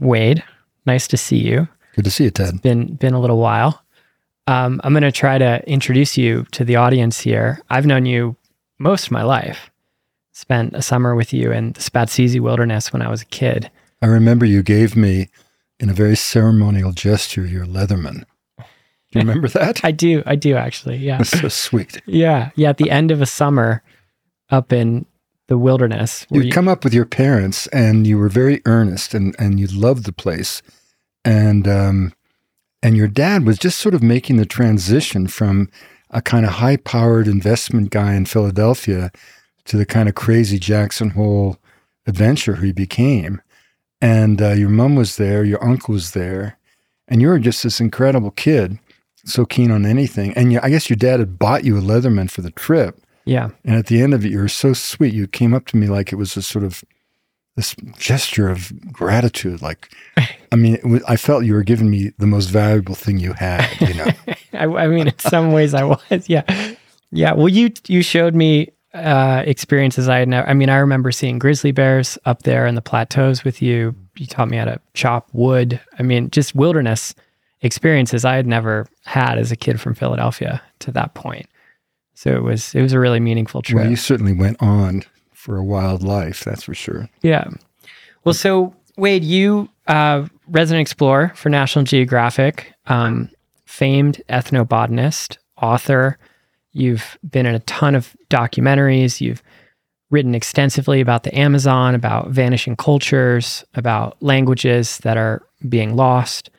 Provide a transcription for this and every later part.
Wade. Nice to see you. Good to see you, Ted. Been been a little while. Um, I'm going to try to introduce you to the audience here. I've known you most of my life. Spent a summer with you in the Spatsizi Wilderness when I was a kid. I remember you gave me, in a very ceremonial gesture, your Leatherman. Do you remember that? I do. I do actually. Yeah. That's so sweet. Yeah. Yeah. At the end of a summer up in the wilderness. You'd you- come up with your parents and you were very earnest and, and you loved the place. And, um, and your dad was just sort of making the transition from a kind of high powered investment guy in Philadelphia to the kind of crazy Jackson Hole adventurer he became. And uh, your mom was there, your uncle was there, and you were just this incredible kid, so keen on anything. And you, I guess your dad had bought you a Leatherman for the trip. Yeah. And at the end of it, you were so sweet. You came up to me like it was a sort of this gesture of gratitude. Like, I mean, was, I felt you were giving me the most valuable thing you had. You know, I, I mean, in some ways, I was. Yeah, yeah. Well, you you showed me uh, experiences I had never. I mean, I remember seeing grizzly bears up there in the plateaus with you. You taught me how to chop wood. I mean, just wilderness experiences I had never had as a kid from Philadelphia to that point. So it was it was a really meaningful trip. well, you certainly went on for a wild life. That's for sure. Yeah. Well, so Wade, you uh, resident explorer for National Geographic, um, famed ethnobotanist, author. You've been in a ton of documentaries. You've written extensively about the Amazon, about vanishing cultures, about languages that are being lost.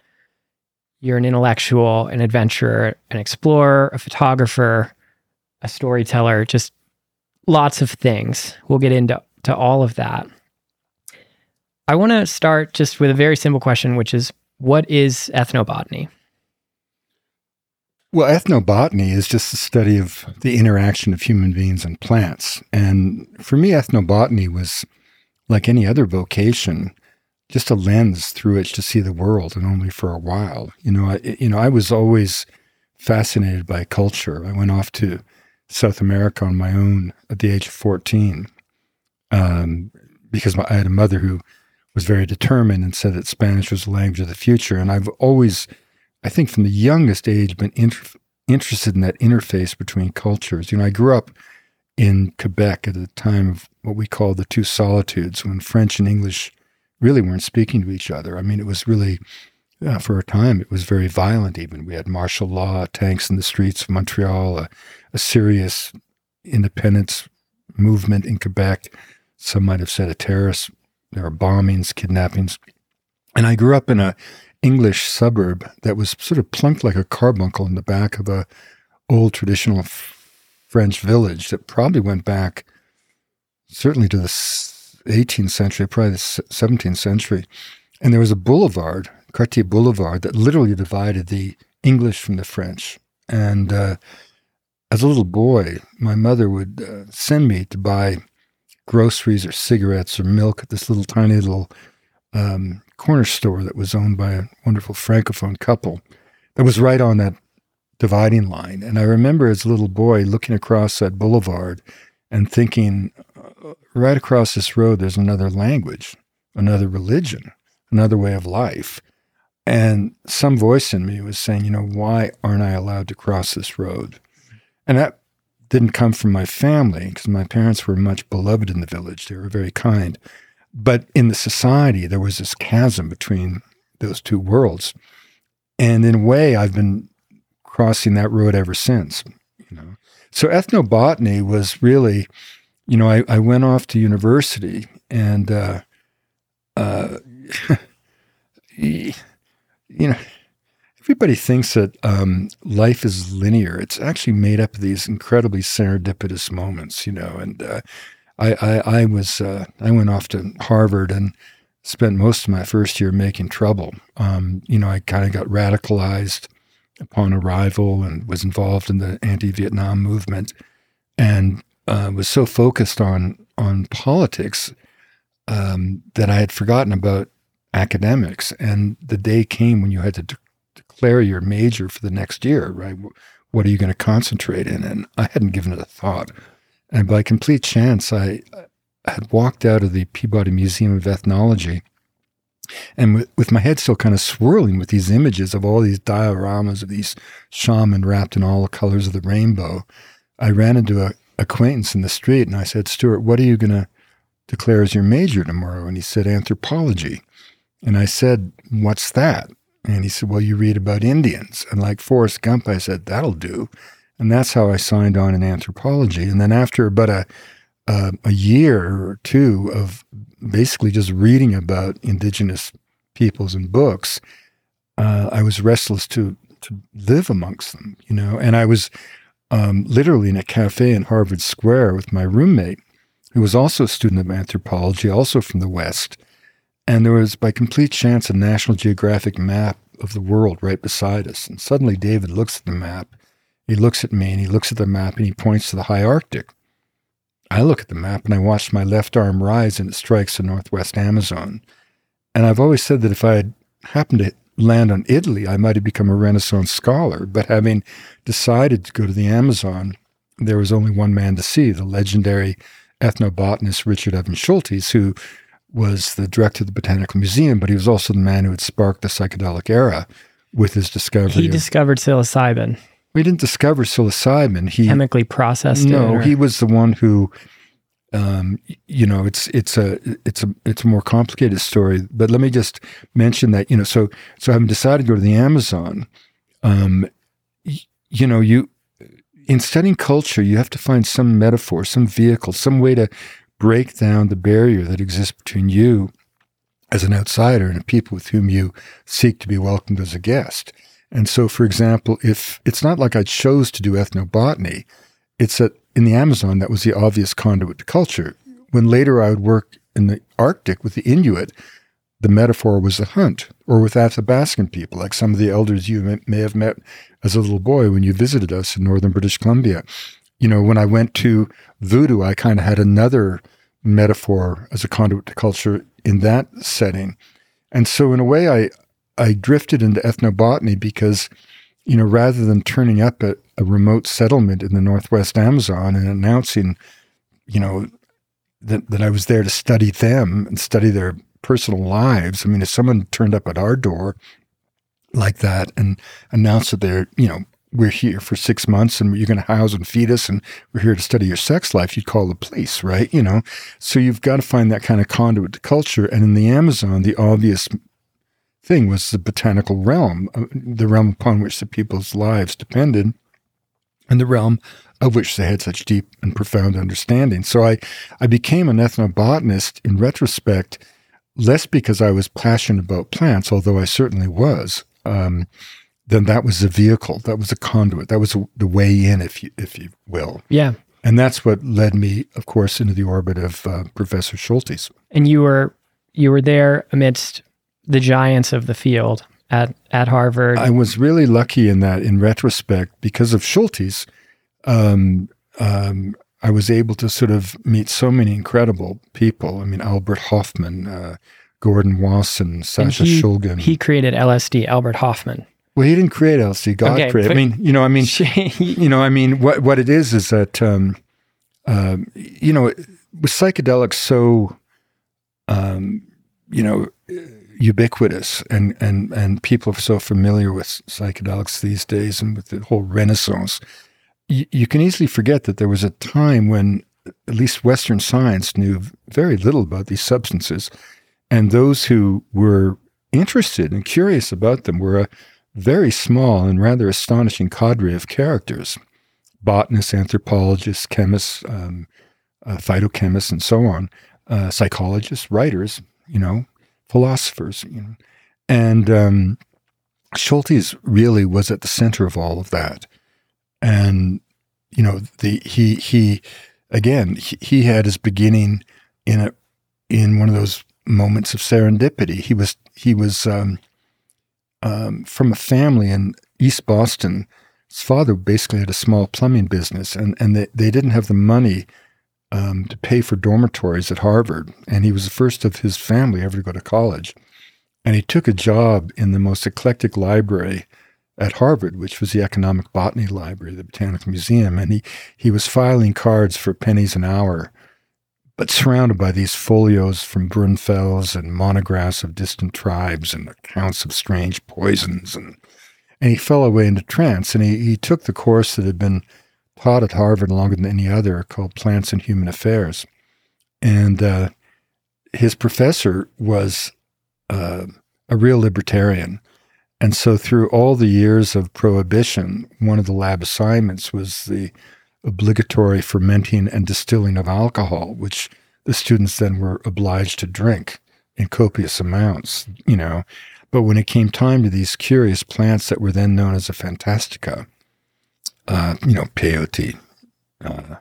You're an intellectual, an adventurer, an explorer, a photographer, a storyteller, just lots of things. We'll get into to all of that. I want to start just with a very simple question, which is what is ethnobotany? Well, ethnobotany is just the study of the interaction of human beings and plants. And for me, ethnobotany was like any other vocation, just a lens through which to see the world, and only for a while. You know, I, you know, I was always fascinated by culture. I went off to South America on my own at the age of fourteen um, because my, I had a mother who was very determined and said that Spanish was the language of the future. And I've always I think from the youngest age been inter- interested in that interface between cultures. You know, I grew up in Quebec at the time of what we call the two solitudes, when French and English really weren't speaking to each other. I mean, it was really, uh, for a time, it was very violent. Even we had martial law, tanks in the streets of Montreal, a, a serious independence movement in Quebec. Some might have said a terrorist. There were bombings, kidnappings, and I grew up in a English suburb that was sort of plunked like a carbuncle in the back of a old traditional French village that probably went back certainly to the 18th century, probably the 17th century. And there was a boulevard, Cartier Boulevard, that literally divided the English from the French. And uh, as a little boy, my mother would uh, send me to buy groceries or cigarettes or milk at this little tiny little um, corner store that was owned by a wonderful francophone couple that was right on that dividing line. And I remember as a little boy looking across that boulevard and thinking, right across this road, there's another language, another religion, another way of life. And some voice in me was saying, you know, why aren't I allowed to cross this road? And that didn't come from my family because my parents were much beloved in the village. They were very kind. But in the society, there was this chasm between those two worlds. And in a way, I've been crossing that road ever since. You know, so ethnobotany was really, you know, I, I went off to university and, uh, uh, you know, everybody thinks that um, life is linear. It's actually made up of these incredibly serendipitous moments, you know, and uh, I, I, I was uh, I went off to Harvard and spent most of my first year making trouble. Um, you know, I kind of got radicalized upon arrival and was involved in the anti-Vietnam movement, and uh, was so focused on on politics um, that I had forgotten about academics. And the day came when you had to de- declare your major for the next year, right? What are you going to concentrate in? And I hadn't given it a thought. And by complete chance, I had walked out of the Peabody Museum of Ethnology And with, with my head still kind of swirling with these images of all these dioramas of these shaman wrapped in all the colors of the rainbow, I ran into a acquaintance in the street and I said, Stuart, what are you going to declare as your major tomorrow? And he said, anthropology. And I said, what's that? And he said, well, you read about Indians. And like Forrest Gump, I said, that'll do. And that's how I signed on in anthropology. And then after about a, a, a year or two of basically just reading about indigenous peoples and books, uh, I was restless to to live amongst them, you know. And I was um, literally in a cafe in Harvard Square with my roommate, who was also a student of anthropology, also from the West. And there was, by complete chance, a National Geographic map of the world right beside us. And suddenly David looks at the map. He looks at me and he looks at the map and he points to the high Arctic. I look at the map and I watch my left arm rise and it strikes the northwest Amazon. And I've always said that if I had happened to land on Italy, I might have become a Renaissance scholar. But having decided to go to the Amazon, there was only one man to see the legendary ethnobotanist Richard Evans Schultes, who was the director of the Botanical Museum, but he was also the man who had sparked the psychedelic era with his discovery. He of, discovered psilocybin. We didn't discover psilocybin. He chemically processed no, it. No, he was the one who. Um, you know, it's it's a it's a it's a more complicated story. But let me just mention that you know, so so having decided to go to the Amazon, um, y- you know, you in studying culture, you have to find some metaphor, some vehicle, some way to break down the barrier that exists between you as an outsider and the people with whom you seek to be welcomed as a guest. And so, for example, if it's not like I chose to do ethnobotany, it's that in the Amazon that was the obvious conduit to culture. When later I would work in the Arctic with the Inuit, the metaphor was the hunt, or with Athabascan people, like some of the elders you may have met as a little boy when you visited us in northern British Columbia you know, when I went to voodoo, I kind of had another metaphor as a conduit to culture in that setting. And so in a way I I drifted into ethnobotany because, you know, rather than turning up at a remote settlement in the Northwest Amazon and announcing, you know, that, that I was there to study them and study their personal lives. I mean, if someone turned up at our door like that and announced that they're, you know, we're here for six months and you're going to house and feed us and we're here to study your sex life, you'd call the police, right? You know, so you've got to find that kind of conduit to culture. And in the Amazon, the obvious thing was the botanical realm, uh, the realm upon which the people's lives depended, and the realm of which they had such deep and profound understanding. So I, I became an ethnobotanist in retrospect, less because I was passionate about plants, although I certainly was. Um, then that was the vehicle, that was the conduit, that was the way in, if you if you will. Yeah. And that's what led me, of course, into the orbit of uh, Professor Schultes. And you were you were there amidst the giants of the field at at Harvard. I was really lucky in that, in retrospect, because of Schultes. Um, um, I was able to sort of meet so many incredible people. I mean, Albert Hofmann, uh, Gordon Wasson, Sasha he, Shulgin. He created LSD, Albert Hofmann. Well, he didn't create LSD. God okay, created. I mean, you know, I mean, you know, I mean, what what it is is that, um, um, you know, with psychedelics so, um, you know, ubiquitous, and and and people are so familiar with psychedelics these days, and with the whole renaissance, you, you can easily forget that there was a time when at least Western science knew very little about these substances, and those who were interested and curious about them were a very small and rather astonishing cadre of characters botanists, anthropologists, chemists, um, uh, phytochemists, and so on, uh, psychologists, writers, you know, philosophers, you know. And um, Schultes really was at the center of all of that. And, you know, the he he again, he, he had his beginning in a in one of those moments of serendipity. He was he was um, um, from a family in East Boston. His father basically had a small plumbing business, and, and they, they didn't have the money um, to pay for dormitories at Harvard. And he was the first of his family ever to go to college. And he took a job in the most eclectic library at Harvard, which was the Economic Botany Library, the Botanical Museum. And he, he was filing cards for pennies an hour but surrounded by these folios from Brunfels and monographs of distant tribes and accounts of strange poisons. And, and he fell away into trance. And he, he took the course that had been taught at Harvard longer than any other called Plants and Human Affairs. And uh, his professor was uh, a real libertarian. And so, through all the years of prohibition, one of the lab assignments was the obligatory fermenting and distilling of alcohol, which the students then were obliged to drink in copious amounts, you know. But when it came time to these curious plants that were then known as a phantastica, uh, you know, peyote, uh,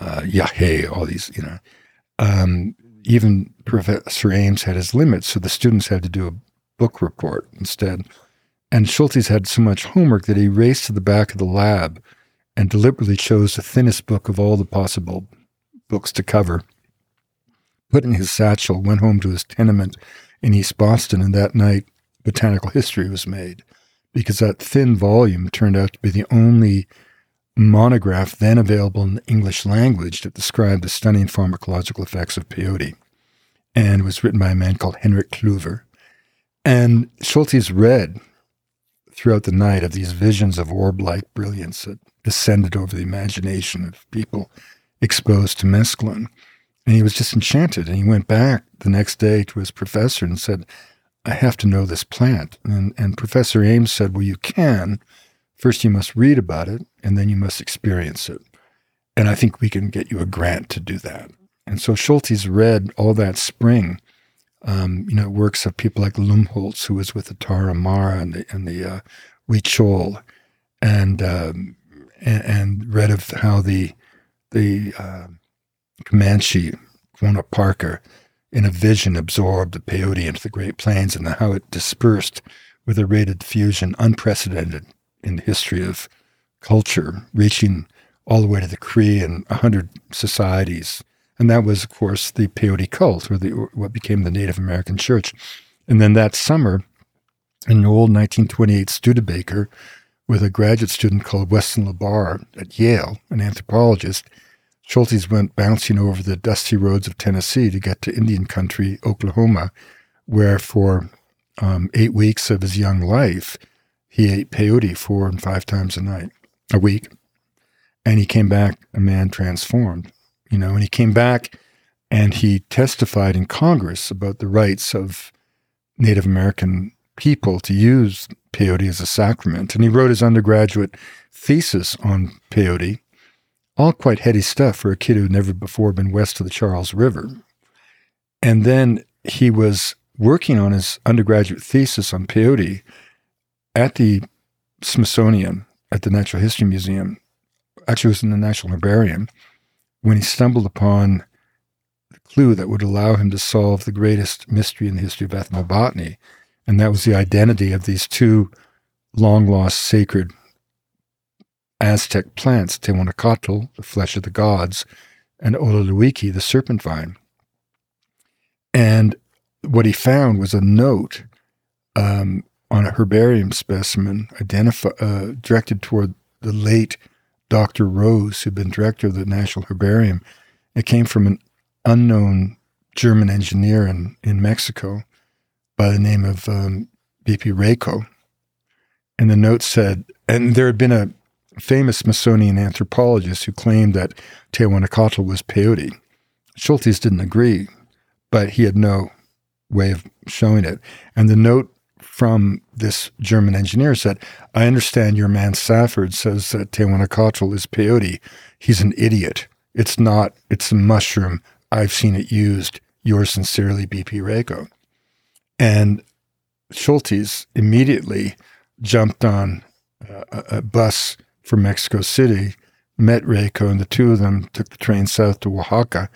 uh, yahe, all these, you know, um, even Professor Ames had his limits, so the students had to do a book report instead. And Schultes had so much homework that he raced to the back of the lab and deliberately chose the thinnest book of all the possible books to cover, put in his satchel, went home to his tenement in East Boston, and that night botanical history was made because that thin volume turned out to be the only monograph then available in the English language that described the stunning pharmacological effects of peyote and was written by a man called Heinrich Kluver. And Schultes read throughout the night of these visions of orb like brilliance that descended over the imagination of people exposed to mescaline. And he was just enchanted. And he went back the next day to his professor and said, I have to know this plant. And, and Professor Ames said, Well, you can. First, you must read about it, and then you must experience it. And I think we can get you a grant to do that. And so Schultes read all that spring, um, you know, works of people like Lumholtz, who was with the Tarahumara and the, and the uh, and um, and, and read of how the the uh, Comanche Quanah Parker in a vision absorbed the peyote into the Great Plains and how it dispersed with a rate of diffusion unprecedented in the history of culture, reaching all the way to the Cree and a hundred societies. And that was, of course, the peyote cult, or, the, what became the Native American Church. And then that summer, in an old 1928 Studebaker with a graduate student called Weston La Barre at Yale, an anthropologist, Schultes went bouncing over the dusty roads of Tennessee to get to Indian country, Oklahoma, where for um, eight weeks of his young life, he ate peyote four and five times a night, a week. And he came back a man transformed, you know, and he came back and he testified in Congress about the rights of Native American people to use peyote as a sacrament. And he wrote his undergraduate thesis on peyote, all quite heady stuff for a kid who'd never before been west of the Charles River. And then he was working on his undergraduate thesis on peyote at the Smithsonian, at the Natural History Museum. Actually, it was in the National Herbarium when he stumbled upon the clue that would allow him to solve the greatest mystery in the history of ethnobotany and that was the identity of these two long lost sacred Aztec plants, Teonanácatl, the flesh of the gods, and Ololiuqui, the serpent vine. And what he found was a note um, on a herbarium specimen identify, uh, directed toward the late Dr. Rose, who'd been director of the National Herbarium. It came from an unknown German engineer in, in Mexico by the name of um, B.P. Reko. And the note said, and there had been a famous Smithsonian anthropologist who claimed that Teonanácatl was peyote. Schultes didn't agree, but he had no way of showing it. And the note from this German engineer said, I understand your man Safford says that Teonanácatl is peyote. He's an idiot. It's not, it's a mushroom. I've seen it used. Yours sincerely, BP Reko. And Schultes immediately jumped on uh, a, a bus from Mexico City, met Reko, and the two of them took the train south to Oaxaca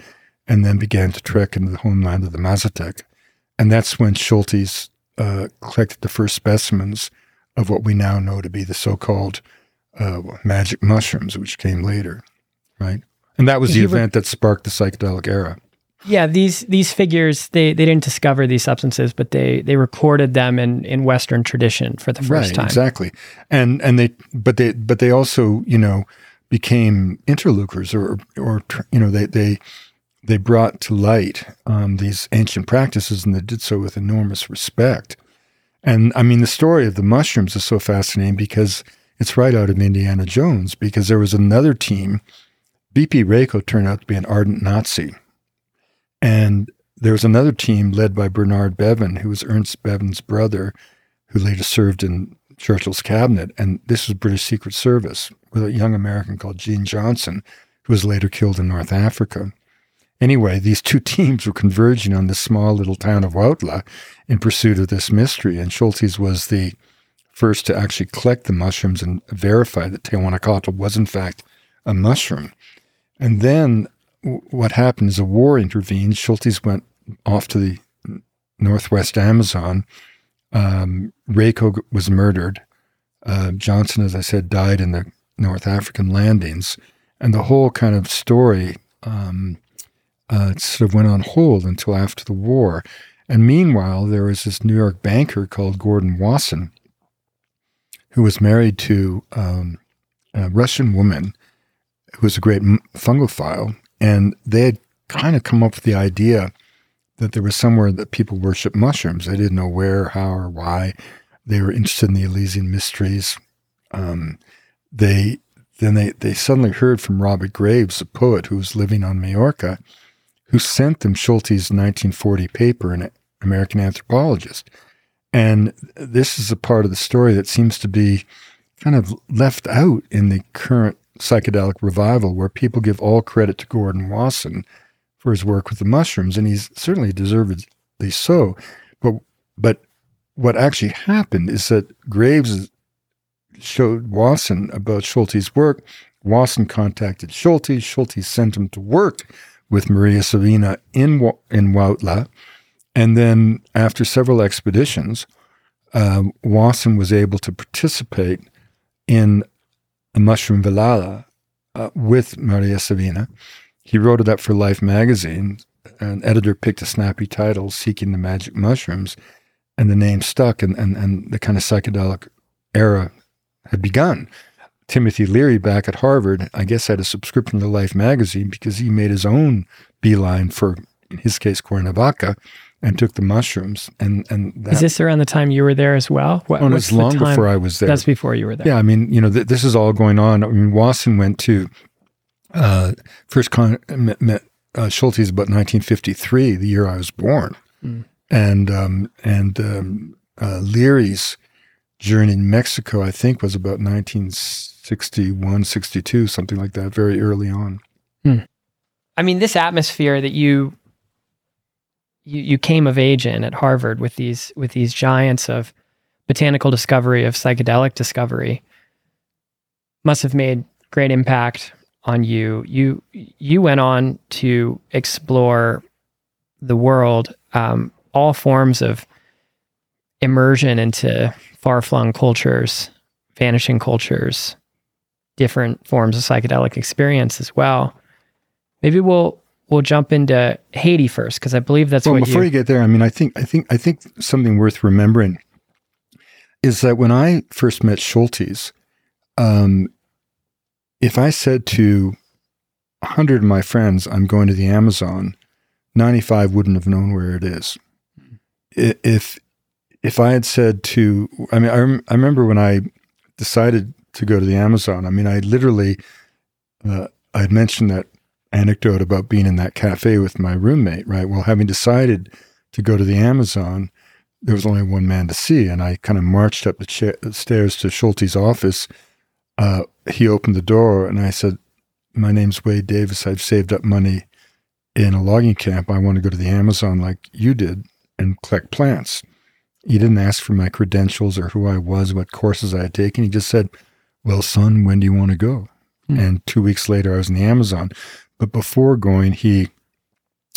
and then began to trek into the homeland of the Mazatec. And that's when Schultes uh, collected the first specimens of what we now know to be the so called uh, magic mushrooms, which came later, right? And that was the event that sparked the psychedelic era. Yeah, these these figures they they didn't discover these substances, but they they recorded them in in Western tradition for the first right, time. Exactly, and and they but they but they also you know became interlocutors or or you know they they they brought to light um, these ancient practices, and they did so with enormous respect. And I mean, the story of the mushrooms is so fascinating because it's right out of Indiana Jones. Because there was another team. BP Reko turned out to be an ardent Nazi, and there was another team led by Bernard Bevan, who was Ernest Bevin's brother, who later served in Churchill's cabinet. And this was British Secret Service with a young American called Jean Johnson, who was later killed in North Africa. Anyway, these two teams were converging on the small little town of Huautla in pursuit of this mystery, and Schultes was the first to actually collect the mushrooms and verify that Teonanácatl was in fact a mushroom. And then what happened is a war intervened. Schultes went off to the northwest Amazon. Um, was murdered. Uh, Johnson, as I said, died in the North African landings. And the whole kind of story um, uh, sort of went on hold until after the war. And meanwhile, there was this New York banker called Gordon Wasson, who was married to um, a Russian woman who was a great fungophile. And they had kind of come up with the idea that there was somewhere that people worship mushrooms. They didn't know where, how, or why. They were interested in the Eleusinian mysteries. Um, they then they, they suddenly heard from Robert Graves, a poet who was living on Majorca, who sent them Schultes' 1940 paper, an American anthropologist. And this is a part of the story that seems to be kind of left out in the current psychedelic revival, where people give all credit to Gordon Wasson for his work with the mushrooms, and he's certainly deservedly so. But but what actually happened is that Graves showed Wasson about Schultes' work. Wasson contacted Schulte. Schulte sent him to work with Maria Sabina in, in Huautla. And then after several expeditions, um, Wasson was able to participate in a mushroom velada uh, with Maria Sabina. He wrote it up for Life magazine. An editor picked a snappy title, Seeking the Magic Mushrooms, and the name stuck, and, and, and the kind of psychedelic era had begun. Timothy Leary back at Harvard, I guess, had a subscription to Life magazine because he made his own beeline for, in his case, Cuernavaca, and took the mushrooms. And and that, is this around the time you were there as well? What, oh, no, it's long before I was there. That's before you were there. Yeah, I mean, you know, th- this is all going on. I mean, Wasson went to uh, first con- met, met uh, Schultes about 1953, the year I was born, mm. and um, and um, uh, Leary's journey in Mexico, I think, was about 1961, 62, something like that, very early on. Hmm. I mean, this atmosphere that you you, you came of age in at Harvard with these with these giants of botanical discovery of psychedelic discovery must have made great impact on you. You you went on to explore the world, um, all forms of immersion into far flung cultures, vanishing cultures, different forms of psychedelic experience as well. Maybe we'll we'll jump into Haiti first because I believe that's well. what before you, you get there, I mean, I think I think I think something worth remembering is that when I first met Schultes, um, if I said to a hundred of my friends, "I'm going to the Amazon," ninety-five wouldn't have known where it is. If if I had said to, I mean, I, rem, I remember when I decided to go to the Amazon. I mean, I literally, uh, I had mentioned that anecdote about being in that cafe with my roommate, right? Well, having decided to go to the Amazon, there was only one man to see, and I kind of marched up the cha- stairs to Schultes' office. Uh, he opened the door, and I said, "My name's Wade Davis. I've saved up money in a logging camp. I want to go to the Amazon like you did and collect plants." He didn't ask for my credentials or who I was, what courses I had taken. He just said, "Well, son, when do you want to go?" Mm. And two weeks later, I was in the Amazon. But before going, he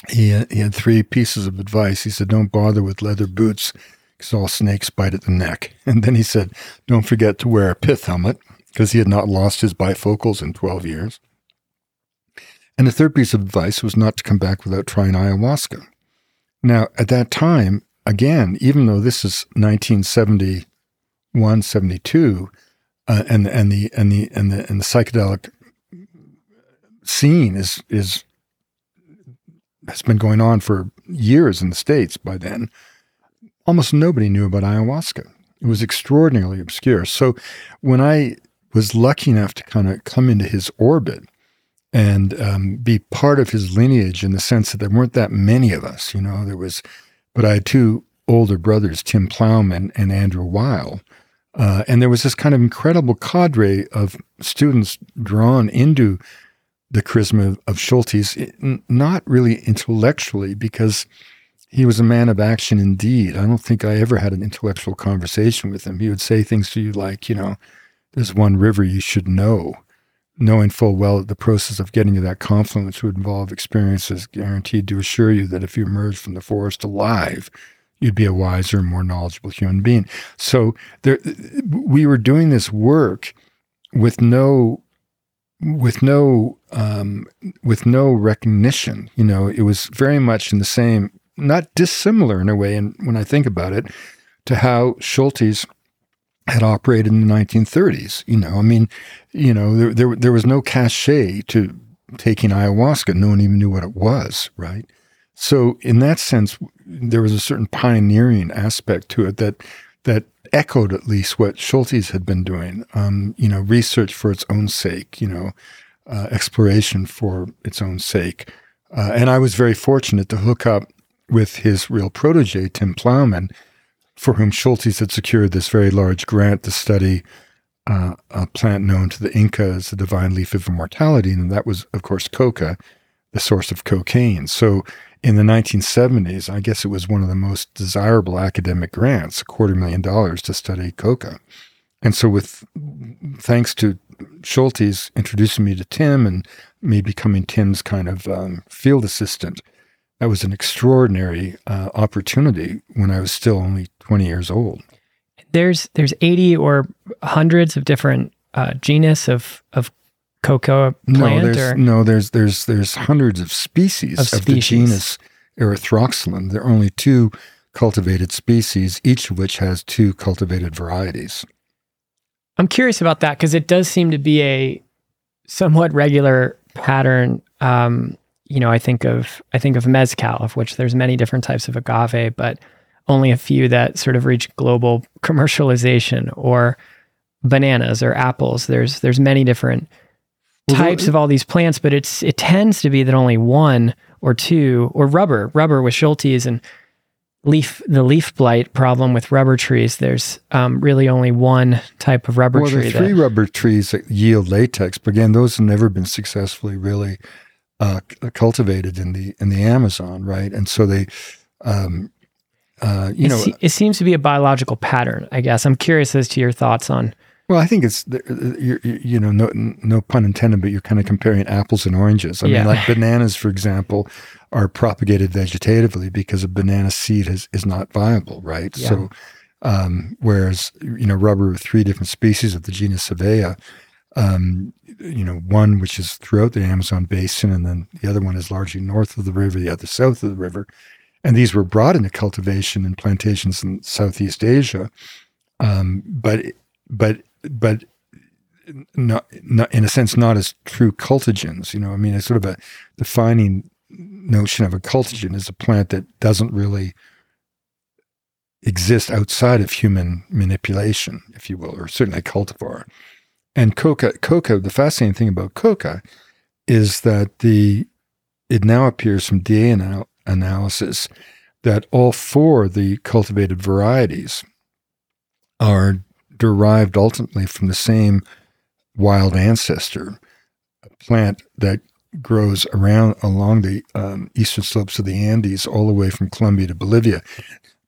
he he had three pieces of advice. He said, "Don't bother with leather boots, because all snakes bite at the neck." And then he said, "Don't forget to wear a pith helmet," because he had not lost his bifocals in twelve years. And the third piece of advice was not to come back without trying ayahuasca. Now, at that time, again, even though this is 1971, 72, uh, and and the and the and the and the psychedelic scene is is has been going on for years in the States by then, almost nobody knew about ayahuasca. It was extraordinarily obscure. So when I was lucky enough to kind of come into his orbit and um, be part of his lineage in the sense that there weren't that many of us, you know, there was, but I had two older brothers, Tim Plowman and Andrew Weil. Uh, and there was this kind of incredible cadre of students drawn into the charisma of Schultes, not really intellectually, because he was a man of action indeed. I don't think I ever had an intellectual conversation with him. He would say things to you like, you know, there's one river you should know, knowing full well that the process of getting to that confluence would involve experiences guaranteed to assure you that if you emerge from the forest alive, you'd be a wiser, more knowledgeable human being. So there, we were doing this work with no with no um, with no recognition. You know, it was very much in the same, not dissimilar in a way. And when I think about it, to how Schultes had operated in the 1930s. You know, I mean, you know, there there, there was no cachet to taking ayahuasca. No one even knew what it was, right? So in that sense, there was a certain pioneering aspect to it that that echoed at least what Schultes had been doing. Um, you know, research for its own sake. You know, uh, exploration for its own sake. Uh, and I was very fortunate to hook up with his real protege, Tim Plowman, for whom Schultes had secured this very large grant to study uh, a plant known to the Inca as the divine leaf of immortality, and that was, of course, coca, the source of cocaine. So in the 1970s, I guess it was one of the most desirable academic grants, a quarter million dollars to study coca. And so, with thanks to Schultes introducing me to Tim and me becoming Tim's kind of um, field assistant, that was an extraordinary uh, opportunity when I was still only 20 years old. There's there's 80 or hundreds of different uh, genus of of cocoa plant? No, there's, or? no, there's there's there's hundreds of species of, of the genus Erythroxylon. There are only two cultivated species, each of which has two cultivated varieties. I'm curious about that because it does seem to be a somewhat regular pattern. Um, you know, I think of I think of mezcal, of which there's many different types of agave, but only a few that sort of reach global commercialization. Or bananas or apples. There's there's many different well, types of all these plants, but it's it tends to be that only one or two or rubber, rubber with Schultes and leaf the leaf blight problem with rubber trees. There's um, really only one type of rubber well, tree. Well, three that, rubber trees that yield latex, but again, those have never been successfully really uh, cultivated in the in the Amazon, right? And so they. Um, uh, you it know, se- it seems to be a biological pattern. I guess I'm curious as to your thoughts on well, I think it's you, you know no no pun intended, but you're kind of comparing apples and oranges. I yeah. mean, like bananas, for example, are propagated vegetatively because a banana seed is is not viable, right? Yeah. So, um, whereas you know rubber, three different species of the genus Hevea, um, you know, one which is throughout the Amazon basin, and then the other one is largely north of the river, the other south of the river, and these were brought into cultivation in plantations in Southeast Asia. Um, but but but not, not in a sense not as true cultigens. You know, I mean, it's sort of a defining notion of a cultigen is a plant that doesn't really exist outside of human manipulation, if you will, or certainly a cultivar. And coca, coca, the fascinating thing about coca is that the it now appears from DNA anal- analysis that all four of the cultivated varieties are derived ultimately from the same wild ancestor, a plant that grows around along the um, eastern slopes of the Andes, all the way from Colombia to Bolivia.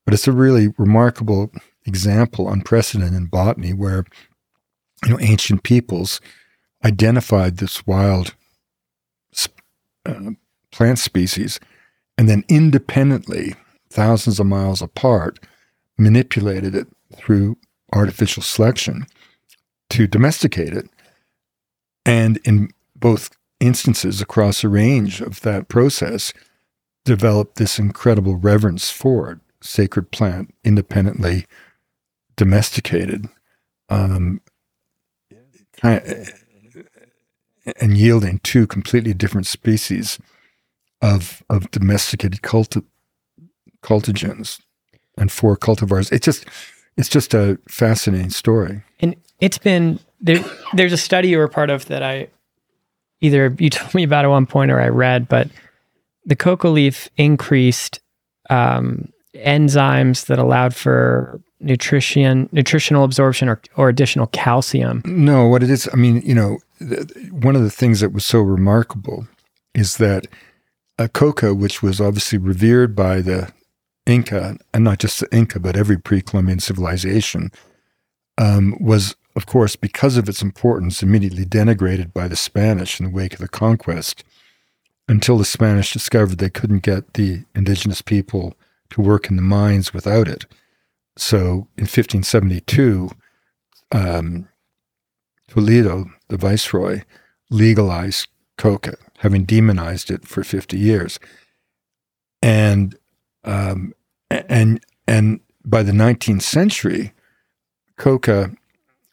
But it's a really remarkable example, unprecedented in botany, where you know ancient peoples identified this wild uh, plant species, and then independently, thousands of miles apart, manipulated it through artificial selection to domesticate it. And in both instances across a range of that process, developed this incredible reverence for it, sacred plant, independently domesticated, um, and yielding two completely different species of of domesticated culti- cultigens and four cultivars. It's just it's just a fascinating story. And it's been there, there's a study you were part of that I either you told me about at one point or I read, but the coca leaf increased um, enzymes that allowed for nutrition, nutritional absorption, or, or additional calcium. No, what it is, I mean, you know, th- one of the things that was so remarkable is that a coca, which was obviously revered by the Inca, and not just the Inca, but every pre-Columbian civilization, um, was, of course, because of its importance, immediately denigrated by the Spanish in the wake of the conquest until the Spanish discovered they couldn't get the indigenous people to work in the mines without it. So in 1572, um, Toledo, the viceroy, legalized coca, having demonized it for 50 years. And um, and and by the 19th century, coca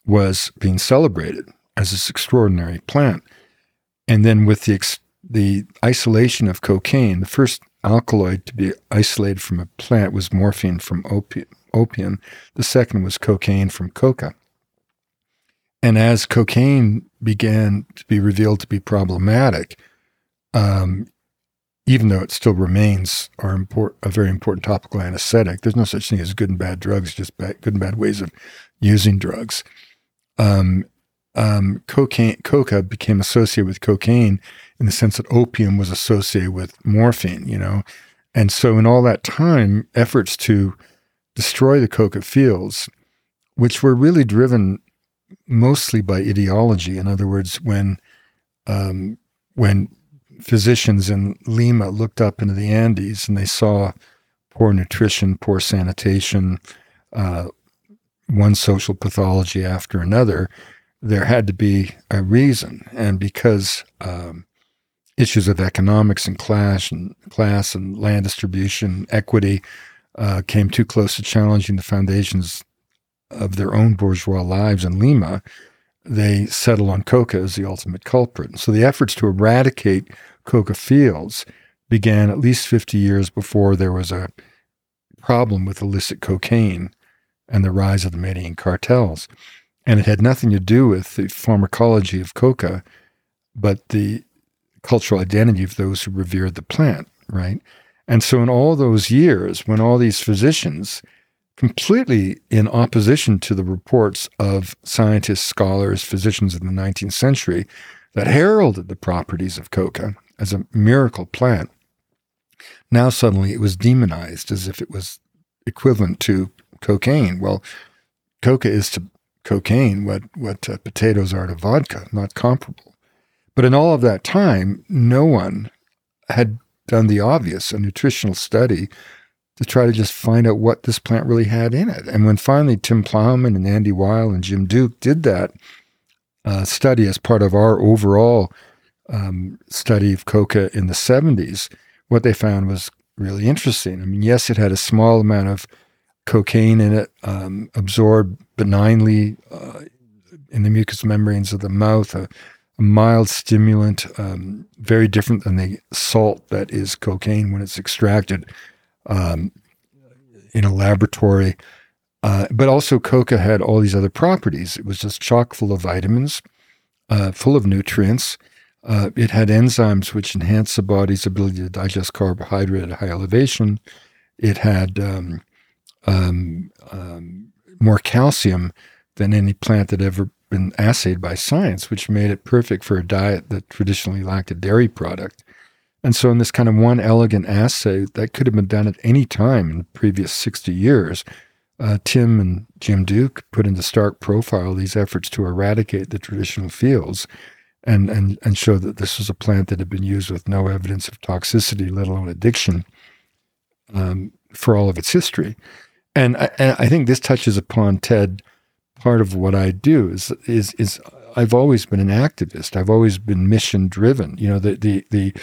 was being celebrated as this extraordinary plant. And then with the ex- the isolation of cocaine, the first alkaloid to be isolated from a plant was morphine from opium. opium. The second was cocaine from coca. And as cocaine began to be revealed to be problematic, um, even though it still remains our import, a very important topical anesthetic, there's no such thing as good and bad drugs, just bad, good and bad ways of using drugs. Um, um, cocaine, coca became associated with cocaine in the sense that opium was associated with morphine, you know. And so, in all that time, efforts to destroy the coca fields, which were really driven mostly by ideology. In other words, when um, when physicians in Lima looked up into the Andes and they saw poor nutrition, poor sanitation, uh, one social pathology after another, there had to be a reason. And because um, issues of economics and class and class and land distribution, equity, uh, came too close to challenging the foundations of their own bourgeois lives in Lima, they settle on coca as the ultimate culprit. So the efforts to eradicate coca fields began at least 50 years before there was a problem with illicit cocaine and the rise of the Medellin cartels. And it had nothing to do with the pharmacology of coca, but the cultural identity of those who revered the plant, right? And so, in all those years, when all these physicians, completely in opposition to the reports of scientists, scholars, physicians in the 19th century that heralded the properties of coca as a miracle plant, now suddenly it was demonized as if it was equivalent to cocaine. Well, coca is to cocaine what what uh, potatoes are to vodka, not comparable. But in all of that time, no one had done the obvious, a nutritional study to try to just find out what this plant really had in it. And when finally Tim Plowman and Andy Weil and Jim Duke did that uh, study as part of our overall um, study of coca in the 70s, what they found was really interesting. I mean, yes, it had a small amount of cocaine in it, um, absorbed benignly uh, in the mucous membranes of the mouth, a, a mild stimulant, um, very different than the salt that is cocaine when it's extracted um, in a laboratory. Uh, but also, coca had all these other properties. It was just chock full of vitamins, uh, full of nutrients. Uh, it had enzymes which enhance the body's ability to digest carbohydrate at high elevation. It had um, um, um, more calcium than any plant that ever been assayed by science, which made it perfect for a diet that traditionally lacked a dairy product. And so, in this kind of one elegant assay that could have been done at any time in the previous 60 years, uh, Tim and Jim Duke put into stark profile these efforts to eradicate the traditional fields and, and, and show that this was a plant that had been used with no evidence of toxicity, let alone addiction, um, for all of its history. And I, and I think this touches upon Ted. Part of what I do is is is I've always been an activist. I've always been mission driven. You know the the the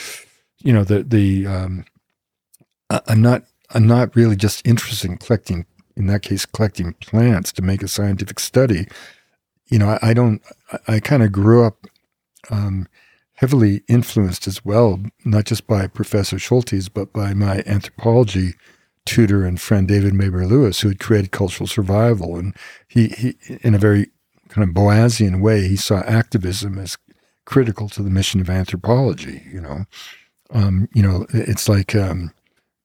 you know the the um, I'm not I'm not really just interested in collecting in that case collecting plants to make a scientific study. You know I, I don't I, I kind of grew up um, heavily influenced as well, not just by Professor Schultes, but by my anthropology tutor and friend David Maybury Lewis, who had created cultural survival. And he, he, in a very kind of Boasian way, he saw activism as critical to the mission of anthropology. You know, um, you know, it's like um,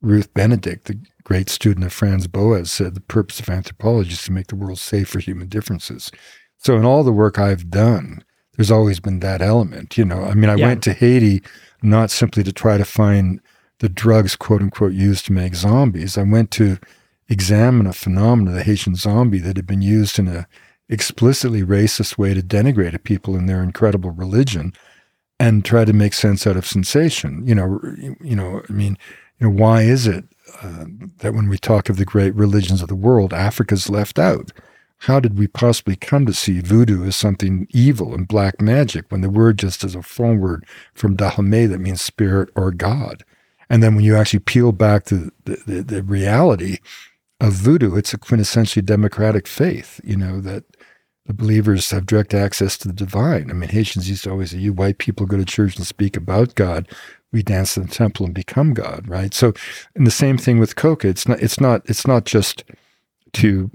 Ruth Benedict, the great student of Franz Boas, said the purpose of anthropology is to make the world safe for human differences. So in all the work I've done, there's always been that element. You know, I mean, I yeah. went to Haiti not simply to try to find the drugs, quote unquote, used to make zombies. I went to examine a phenomenon, the Haitian zombie, that had been used in a explicitly racist way to denigrate a people in their incredible religion, and try to make sense out of sensation. You know, you know, I mean, you know, why is it uh, that when we talk of the great religions of the world, Africa's left out? how did we possibly come to see voodoo as something evil and black magic when the word just is a Fon word from Dahomey that means spirit or God? And then when you actually peel back the, the, the, the reality of voodoo, it's a quintessentially democratic faith, you know, that the believers have direct access to the divine. I mean, Haitians used to always say, you white people go to church and speak about God. We dance in the temple and become God, right? So, and the same thing with coca. It's not, it's not, it's not just to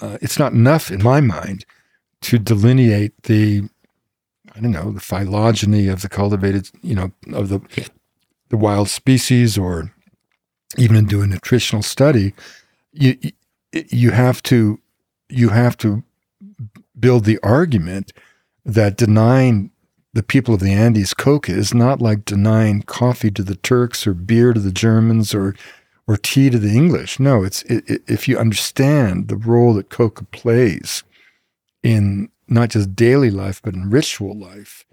uh, it's not enough in my mind to delineate the I don't know the phylogeny of the cultivated you know of the the wild species or even in doing nutritional study you you have to you have to build the argument that denying the people of the Andes coca is not like denying coffee to the Turks or beer to the Germans or or tea to the English. No, it's it, it, if you understand the role that coca plays in not just daily life, but in ritual life,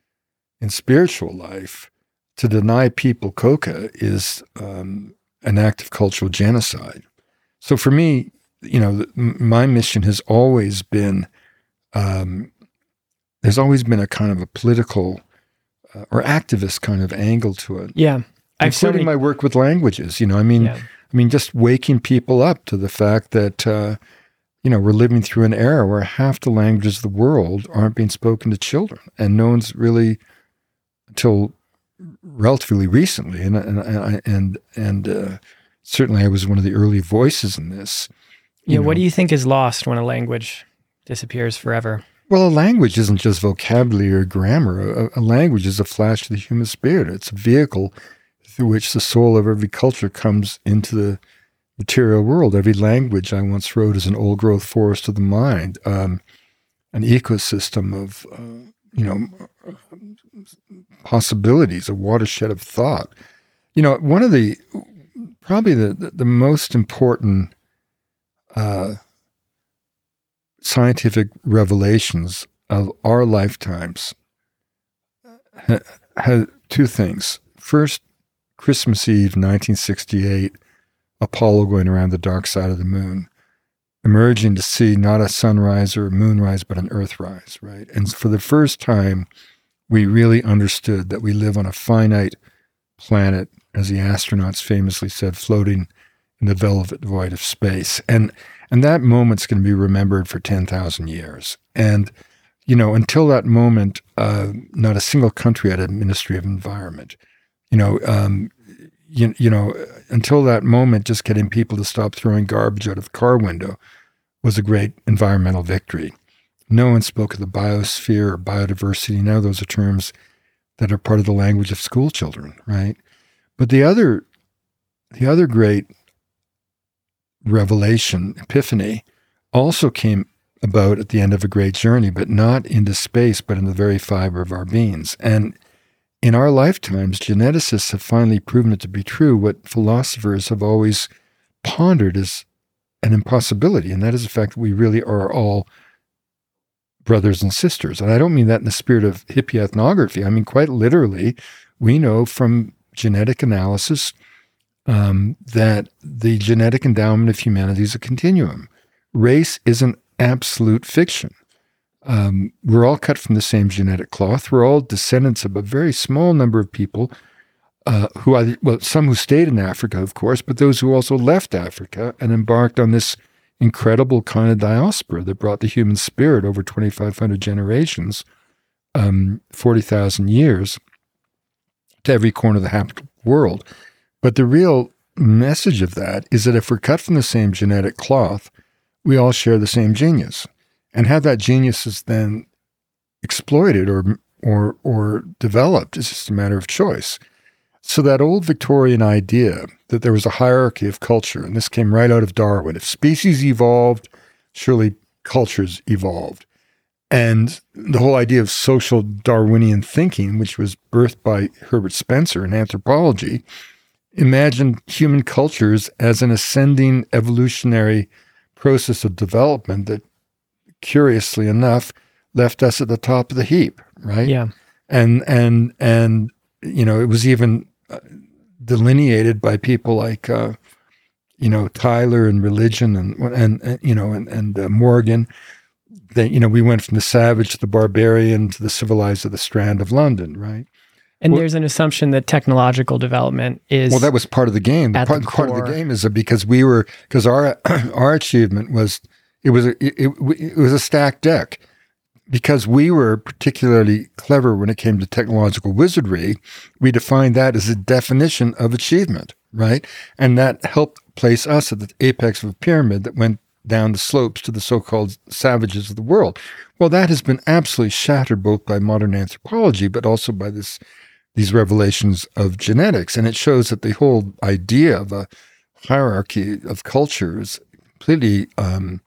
in spiritual life, to deny people coca is um, an act of cultural genocide. So for me, you know, my mission has always been um, there's always been a kind of a political uh, or activist kind of angle to it. Yeah. I've including my work with languages. You know, I mean, yeah. I mean, just waking people up to the fact that, uh, you know, we're living through an era where half the languages of the world aren't being spoken to children. And no one's really, until relatively recently, and, and, and, and uh, certainly I was one of the early voices in this. Yeah. Know. What do you think is lost when a language disappears forever? Well, a language isn't just vocabulary or grammar. A, a, language is a flash to the human spirit. It's a vehicle through which the soul of every culture comes into the material world. Every language I once wrote is an old growth forest of the mind, um, an ecosystem of, uh, you know, possibilities, a watershed of thought. You know, one of the, probably the, the, the most important uh, scientific revelations of our lifetimes had two things. First, Christmas Eve, 1968, Apollo going around the dark side of the moon, emerging to see not a sunrise or a moonrise, but an earthrise, right? And for the first time, we really understood that we live on a finite planet, as the astronauts famously said, floating in the velvet void of space. And and that moment's going to be remembered for 10,000 years. And, you know, until that moment, uh, not a single country had a Ministry of Environment you know, um, you, you know, until that moment, just getting people to stop throwing garbage out of the car window was a great environmental victory. No one spoke of the biosphere or biodiversity. Now those are terms that are part of the language of school children, right? But the other, the other great revelation, epiphany, also came about at the end of a great journey, but not into space, but in the very fiber of our beings. And in our lifetimes, geneticists have finally proven it to be true what philosophers have always pondered as an impossibility, and that is the fact that we really are all brothers and sisters. And I don't mean that in the spirit of hippie ethnography. I mean, quite literally, we know from genetic analysis um, that the genetic endowment of humanity is a continuum. Race is an absolute fiction. Um, we're all cut from the same genetic cloth. We're all descendants of a very small number of people uh, who, either, well, some who stayed in Africa, of course, but those who also left Africa and embarked on this incredible kind of diaspora that brought the human spirit over 2,500 generations, um, 40,000 years. to every corner of the habitable world. But the real message of that is that if we're cut from the same genetic cloth, we all share the same genius. And how that genius is then exploited or or or developed is just a matter of choice. So that old Victorian idea that there was a hierarchy of culture, and this came right out of Darwin. If species evolved, surely cultures evolved. And the whole idea of social Darwinian thinking, which was birthed by Herbert Spencer in anthropology, imagined human cultures as an ascending evolutionary process of development that, curiously enough, left us at the top of the heap, right? Yeah. And and and you know, it was even uh, delineated by people like uh, you know Tylor and religion and and, and you know and and uh, Morgan. That you know, we went from the savage to the barbarian to the civilized to the Strand of London, right? And well, there's an assumption that technological development is well. That was part of the game. Part, the part, of the game is that because we were because our our achievement was it was a, it, it, it was a stacked deck because we were particularly clever when it came to technological wizardry. We defined that as a definition of achievement, right? And that helped place us at the apex of a pyramid that went down the slopes to the so-called savages of the world. Well, that has been absolutely shattered both by modern anthropology, but also by this these revelations of genetics. And it shows that the whole idea of a hierarchy of cultures completely um,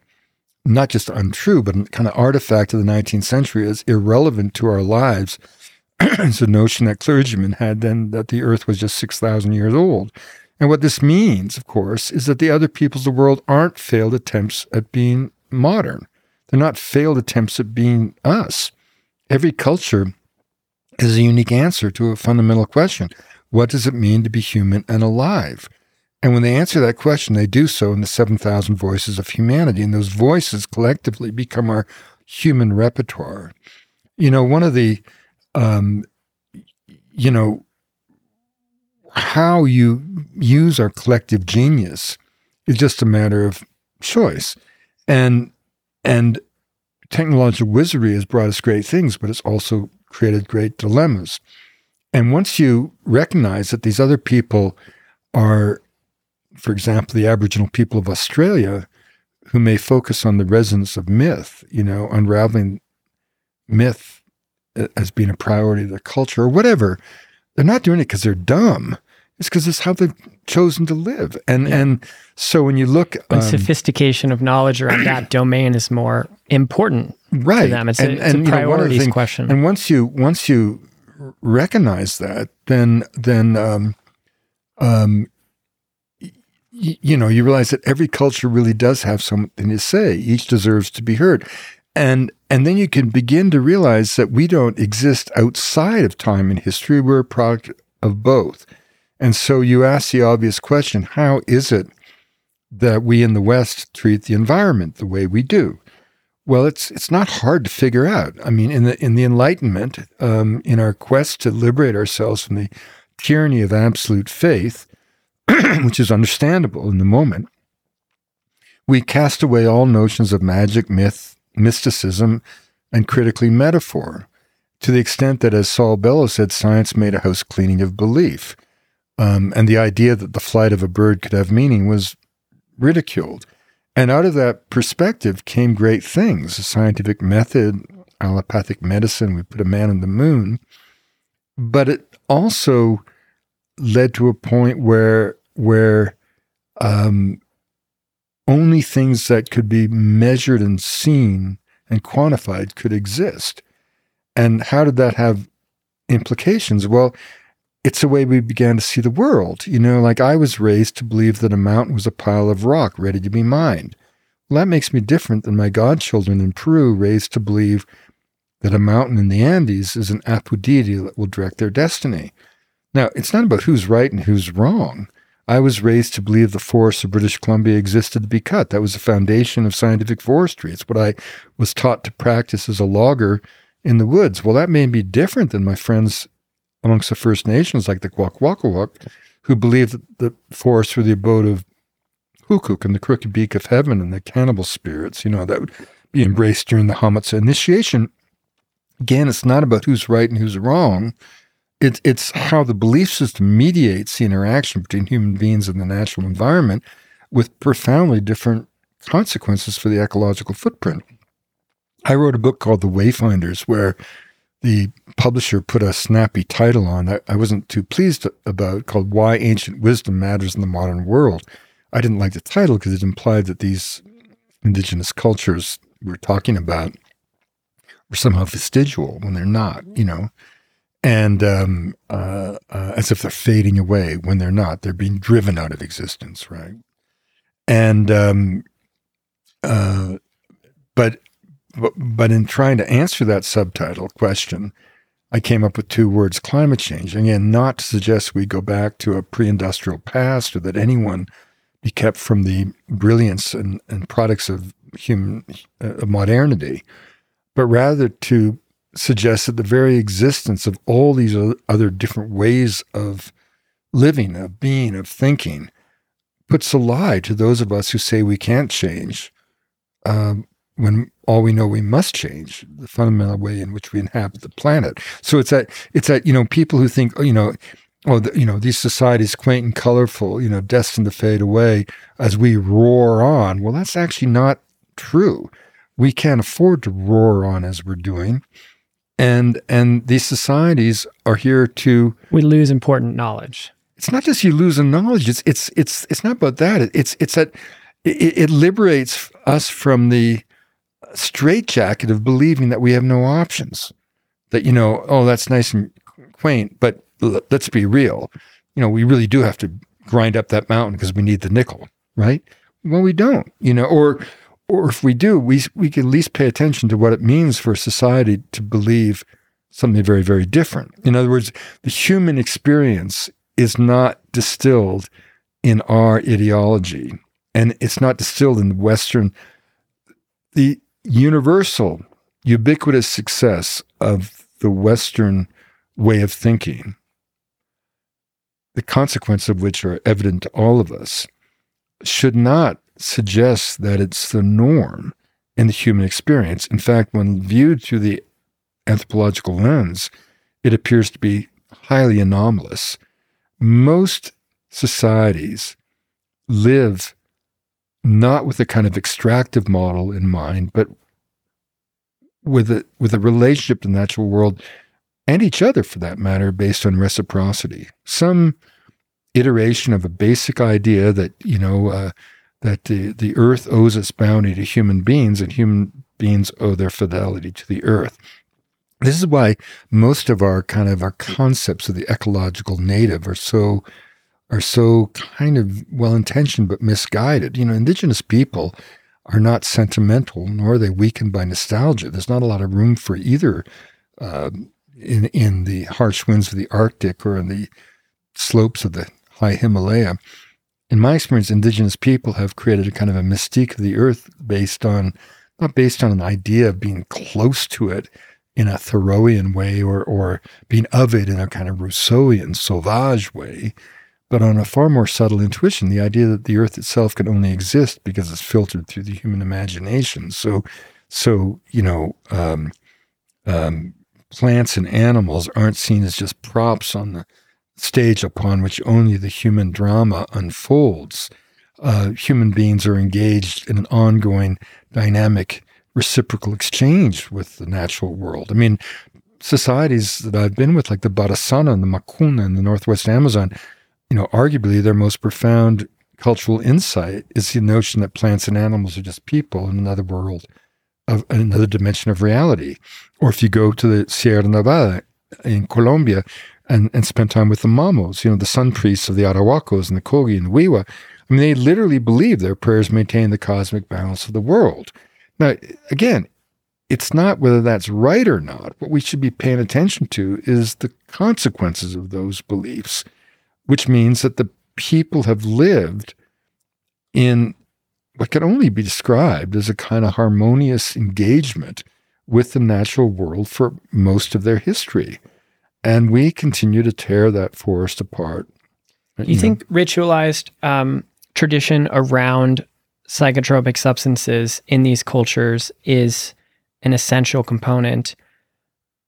not just untrue, but kind of artifact of the 19th century is irrelevant to our lives. it's a notion that clergymen had then that the earth was just 6,000 years old. And what this means, of course, is that the other peoples of the world aren't failed attempts at being modern. They're not failed attempts at being us. Every culture is a unique answer to a fundamental question What does it mean to be human and alive? And when they answer that question, they do so in the 7,000 voices of humanity. And those voices collectively become our human repertoire. You know, one of the, um, you know, how you use our collective genius is just a matter of choice. And, and technological wizardry has brought us great things, but it's also created great dilemmas. And once you recognize that these other people are, for example, the Aboriginal people of Australia, who may focus on the resonance of myth, you know, unraveling myth uh, as being a priority of their culture or whatever, they're not doing it because they're dumb. It's because it's how they've chosen to live. And yeah. and so when you look, um, sophistication of knowledge around that domain is more important right. to them. It's and, a, it's and, a priorities know, thing, question. And once you once you recognize that, then then um, um, y- you know you realize that every culture really does have something to say. Each deserves to be heard, and and then you can begin to realize that we don't exist outside of time and history. We're a product of both. And so you ask the obvious question how is it that we in the West treat the environment the way we do? Well, it's it's not hard to figure out. I mean, in the in the Enlightenment, um, in our quest to liberate ourselves from the tyranny of absolute faith, which is understandable in the moment, we cast away all notions of magic, myth, mysticism, and critically metaphor, to the extent that, as Saul Bellow said, science made a house cleaning of belief. Um, and the idea that the flight of a bird could have meaning was ridiculed. And out of that perspective came great things scientific method, allopathic medicine. We put a man on the moon. But it also led to a point where, where um, only things that could be measured and seen and quantified could exist. And how did that have implications? Well, it's the way we began to see the world. You know, like I was raised to believe that a mountain was a pile of rock ready to be mined. Well, that makes me different than my godchildren in Peru, raised to believe that a mountain in the Andes is an Apu deity that will direct their destiny. Now, it's not about who's right and who's wrong. I was raised to believe the forests of British Columbia existed to be cut. That was the foundation of scientific forestry. It's what I was taught to practice as a logger in the woods. Well, that may be different than my friends amongst the First Nations, like the Kwakwaka'wakw, who believed that the forests were the abode of Hukuk and the crooked beak of heaven and the cannibal spirits, you know, that would be embraced during the Hamatsa initiation. Again, it's not about who's right and who's wrong. It's it's how the belief system mediates the interaction between human beings and the natural environment with profoundly different consequences for the ecological footprint. I wrote a book called The Wayfinders, where the publisher put a snappy title on that I wasn't too pleased about called Why Ancient Wisdom Matters in the Modern World. I didn't like the title because it implied that these indigenous cultures we're talking about were somehow vestigial when they're not, you know, and um, uh, uh, as if they're fading away when they're not. They're being driven out of existence, right? And um, uh, but but in trying to answer that subtitle question, I came up with two words climate change. Again, not to suggest we go back to a pre industrial past or that anyone be kept from the brilliance and, and products of human uh, modernity, but rather to suggest that the very existence of all these other different ways of living, of being, of thinking, puts a lie to those of us who say we can't change. Um, when all we know we must change the fundamental way in which we inhabit the planet. So it's that it's that you know people who think oh, you know oh the, you know these societies quaint and colorful you know destined to fade away as we roar on. Well, that's actually not true. We can't afford to roar on as we're doing. And and these societies are here to we lose important knowledge. It's not just you lose the knowledge. It's it's it's it's not about that. It's it's that it, it liberates us from the straitjacket of believing that we have no options. That, you know, oh, that's nice and quaint, but let's be real. You know, we really do have to grind up that mountain because we need the nickel, right? Well, we don't, you know, or or if we do, we we can at least pay attention to what it means for society to believe something very, very different. In other words, the human experience is not distilled in our ideology, and it's not distilled in the Western. The universal, ubiquitous success of the Western way of thinking, the consequence of which are evident to all of us, should not suggest that it's the norm in the human experience. In fact, when viewed through the anthropological lens, it appears to be highly anomalous. Most societies live not with a kind of extractive model in mind, but with a with a relationship to the natural world and each other for that matter based on reciprocity. Some iteration of a basic idea that, you know, uh, that the, the earth owes its bounty to human beings and human beings owe their fidelity to the earth. This is why most of our kind of our concepts of the ecological native are so are so kind of well intentioned but misguided. You know, indigenous people are not sentimental, nor are they weakened by nostalgia. There's not a lot of room for either uh, in in the harsh winds of the Arctic or in the slopes of the high Himalaya. In my experience, indigenous people have created a kind of a mystique of the earth based on not based on an idea of being close to it in a Thoreauian way or or being of it in a kind of Rousseauian sauvage way, but on a far more subtle intuition, the idea that the earth itself can only exist because it's filtered through the human imagination. So, so you know, um, um, plants and animals aren't seen as just props on the stage upon which only the human drama unfolds. Uh, human beings are engaged in an ongoing, dynamic, reciprocal exchange with the natural world. I mean, societies that I've been with, like the Barasana and the Makuna in the Northwest Amazon, you know, arguably their most profound cultural insight is the notion that plants and animals are just people in another world, of another dimension of reality. Or if you go to the Sierra Nevada in Colombia and, and spend time with the Mamos, you know, the sun priests of the Arhuacos and the Kogi and the Wiwa, I mean, they literally believe their prayers maintain the cosmic balance of the world. Now, again, it's not whether that's right or not. What we should be paying attention to is the consequences of those beliefs which means that the people have lived in what can only be described as a kind of harmonious engagement with the natural world for most of their history. And we continue to tear that forest apart. You, you think know. ritualized um, tradition around psychotropic substances in these cultures is an essential component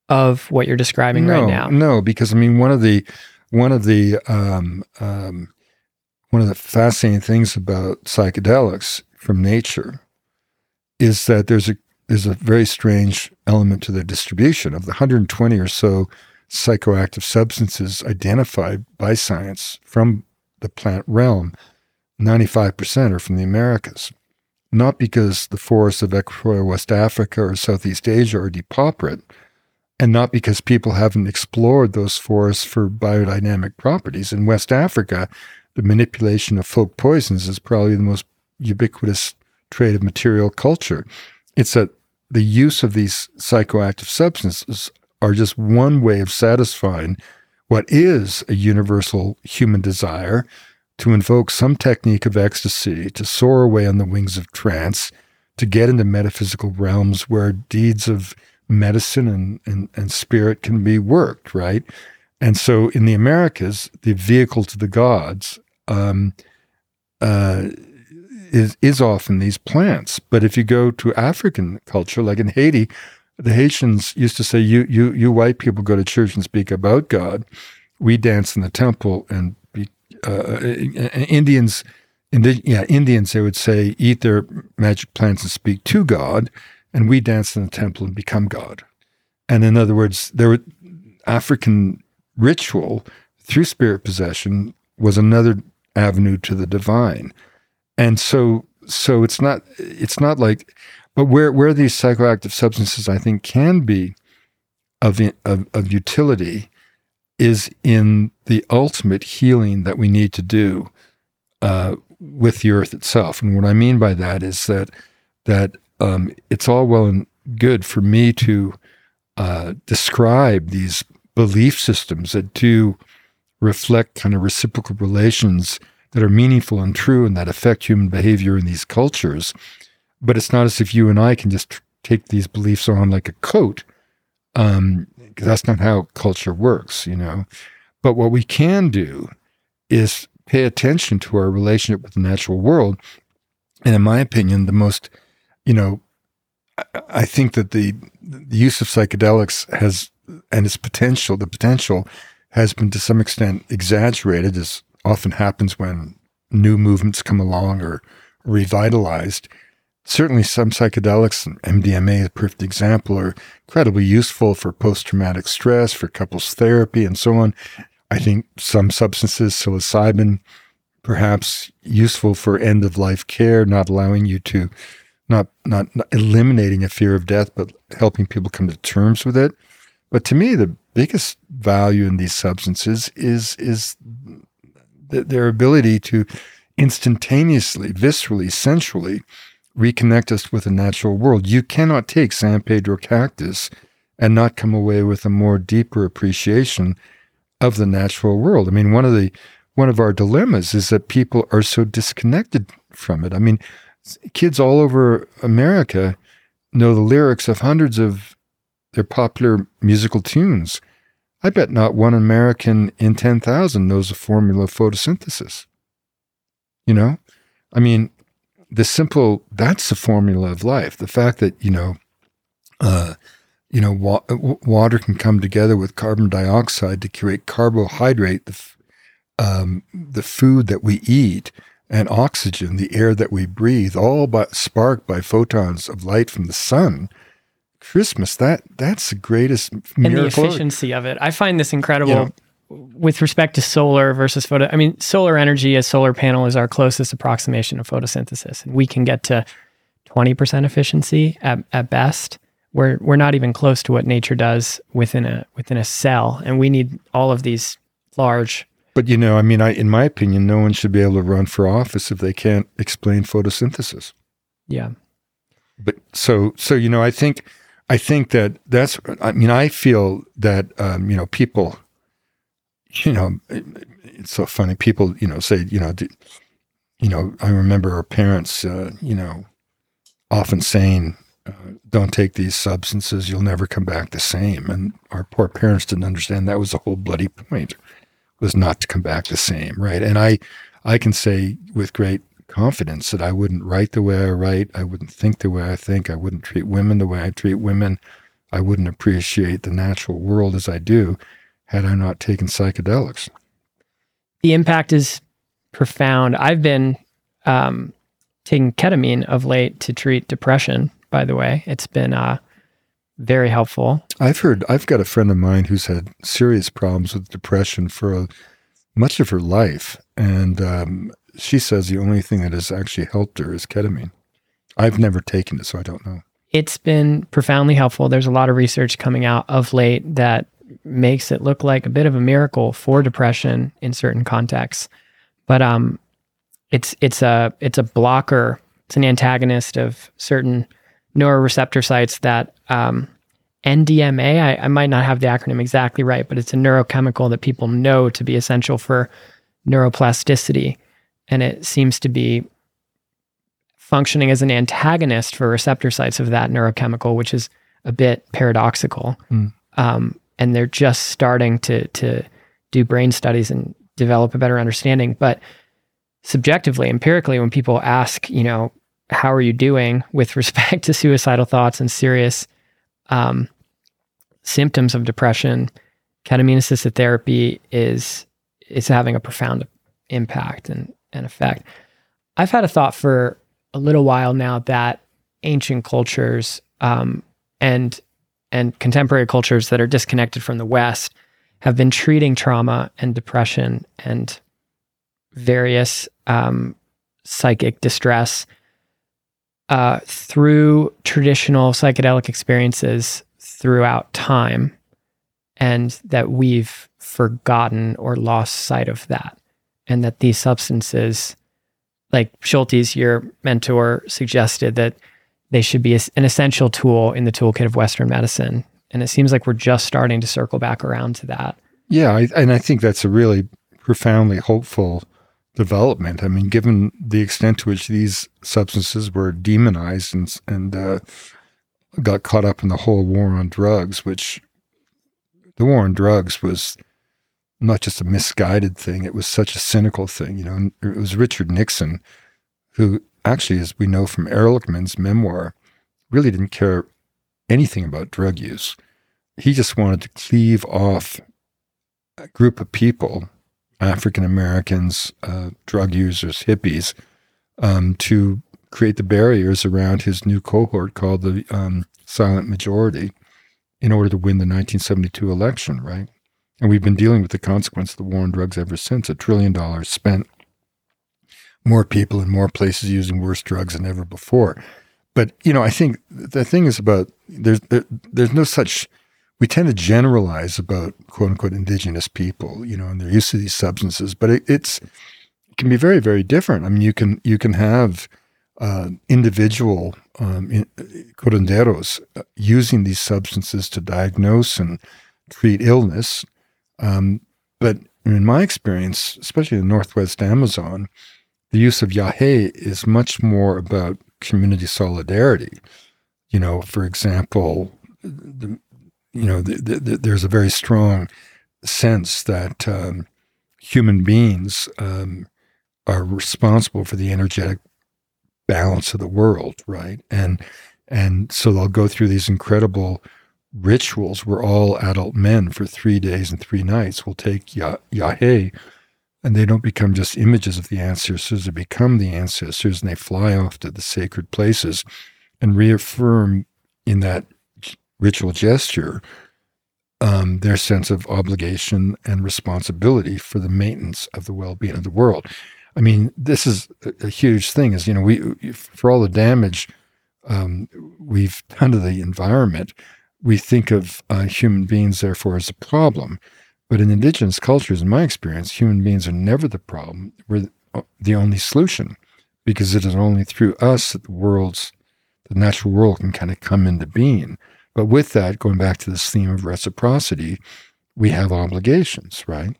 of what you're describing no, right now. No, because I mean one of the one of the um, um, one of the fascinating things about psychedelics from nature is that there's a there's a very strange element to the distribution of the 120 or so psychoactive substances identified by science from the plant realm. 95% are from the Americas. Not because the forests of Equatorial West Africa or Southeast Asia are depauperate, and not because people haven't explored those forests for biodynamic properties. In West Africa, the manipulation of folk poisons is probably the most ubiquitous trait of material culture. It's that the use of these psychoactive substances are just one way of satisfying what is a universal human desire to invoke some technique of ecstasy, to soar away on the wings of trance, to get into metaphysical realms where deeds of medicine and, and, and spirit can be worked, right? And so in the Americas, the vehicle to the gods um, uh, is, is often these plants. But if you go to African culture, like in Haiti, the Haitians used to say, "You, you, you white people go to church and speak about God. We dance in the temple and be, uh, uh Indians." Indi- yeah, Indians, they would say, eat their magic plants and speak to God and we dance in the temple and become God. And in other words, there African ritual through spirit possession was another avenue to the divine. And so so it's not it's not like but where where these psychoactive substances I think can be of, of, of utility is in the ultimate healing that we need to do uh, with the earth itself. And what I mean by that is that that um, it's all well and good for me to uh, describe these belief systems that do reflect kind of reciprocal relations that are meaningful and true and that affect human behavior in these cultures. But it's not as if you and I can just take these beliefs on like a coat. Um, that's not how culture works, you know. But what we can do is pay attention to our relationship with the natural world. And in my opinion, the most you know, I think that the, the use of psychedelics has and its potential, the potential has been to some extent exaggerated, as often happens when new movements come along or revitalized. Certainly, some psychedelics, and MDMA is a perfect example, are incredibly useful for post traumatic stress, for couples therapy, and so on. I think some substances, psilocybin, perhaps useful for end of life care, not allowing you to not, not not eliminating a fear of death, but helping people come to terms with it. But to me, the biggest value in these substances is is th- their ability to instantaneously, viscerally, sensually reconnect us with the natural world. You cannot take San Pedro cactus and not come away with a more deeper appreciation of the natural world. I mean, one of the one of our dilemmas is that people are so disconnected from it. I mean, kids all over America know the lyrics of hundreds of their popular musical tunes. I bet not one American in 10,000 knows the formula of photosynthesis. You know? I mean, the simple, that's the formula of life. The fact that, you know, uh, you know, wa- water can come together with carbon dioxide to create carbohydrate, the, f- um, the food that we eat and oxygen, the air that we breathe, all but sparked by photons of light from the sun. Christmas, that that's the greatest miracle. and the efficiency of it. I find this incredible. You know, with respect to solar versus photo, I mean, solar energy, a solar panel is our closest approximation of photosynthesis, and we can get to twenty percent efficiency at, at best. We're we're not even close to what nature does within a within a cell, and we need all of these large but you know, I mean, I, in my opinion, no one should be able to run for office if they can't explain photosynthesis. Yeah. But so, so you know, I think, I think that that's. I mean, I feel that um, you know people, you know, it's so funny. People, you know, say, you know, do, you know, I remember our parents, uh, you know, often saying, uh, "Don't take these substances; you'll never come back the same." And our poor parents didn't understand that was the whole bloody point was not to come back the same, right? And I, I can say with great confidence that I wouldn't write the way I write, I wouldn't think the way I think, I wouldn't treat women the way I treat women, I wouldn't appreciate the natural world as I do had I not taken psychedelics. The impact is profound. I've been um, taking ketamine of late to treat depression. By the way, it's been uh, very helpful. I've heard. I've got a friend of mine who's had serious problems with depression for a, much of her life, and um, she says the only thing that has actually helped her is ketamine. I've never taken it, so I don't know. It's been profoundly helpful. There's a lot of research coming out of late that makes it look like a bit of a miracle for depression in certain contexts. But um, it's it's a it's a blocker. It's an antagonist of certain neuroreceptor sites that um, NDMA. I, I might not have the acronym exactly right, but it's a neurochemical that people know to be essential for neuroplasticity, and it seems to be functioning as an antagonist for receptor sites of that neurochemical, which is a bit paradoxical. Mm. Um, and they're just starting to to do brain studies and develop a better understanding. But subjectively, empirically, when people ask, you know, how are you doing with respect to suicidal thoughts and serious um, symptoms of depression, ketamine assisted therapy is is having a profound impact and, and effect. I've had a thought for a little while now that ancient cultures um, and and contemporary cultures that are disconnected from the West have been treating trauma and depression and various um, psychic distress uh, through traditional psychedelic experiences throughout time, and that we've forgotten or lost sight of that, and that these substances, like Schultes, your mentor, suggested that they should be an essential tool in the toolkit of Western medicine. And it seems like we're just starting to circle back around to that. Yeah, I, and I think that's a really profoundly hopeful development. I mean, given the extent to which these substances were demonized and, and uh, got caught up in the whole war on drugs, which the war on drugs was not just a misguided thing, it was such a cynical thing. You know, it was Richard Nixon who actually, as we know from Ehrlichman's memoir, really didn't care anything about drug use. He just wanted to cleave off a group of people, African Americans, uh, drug users, hippies, um, to create the barriers around his new cohort called the um, silent majority in order to win the 1972 election, right? And we've been dealing with the consequence of the war on drugs ever since. A trillion dollars spent more people in more places using worse drugs than ever before. But you know, I think the thing is about there's there, there's no such. We tend to generalize about quote unquote indigenous people, you know, and their use of these substances, but it, it's it can be very very different. I mean, you can you can have uh, individual um, in, curanderos uh, using these substances to diagnose and treat illness, um, but in my experience, especially in the Northwest Amazon, the use of Yahe is much more about community solidarity. You know, for example, the, you know, the, the, there's a very strong sense that um, human beings um, are responsible for the energetic balance of the world, right? And and so they'll go through these incredible rituals where all adult men for three days and three nights We'll take Yah- and they don't become just images of the ancestors, they become the ancestors and they fly off to the sacred places and reaffirm in that ritual gesture um, their sense of obligation and responsibility for the maintenance of the well-being of the world. I mean, this is a, a huge thing. Is you know, we for all the damage um, we've done to the environment, we think of uh, human beings therefore as a problem. But in indigenous cultures, in my experience, human beings are never the problem. We're the only solution because it is only through us that the world's, the natural world can kind of come into being. But with that, going back to this theme of reciprocity, we have obligations, right?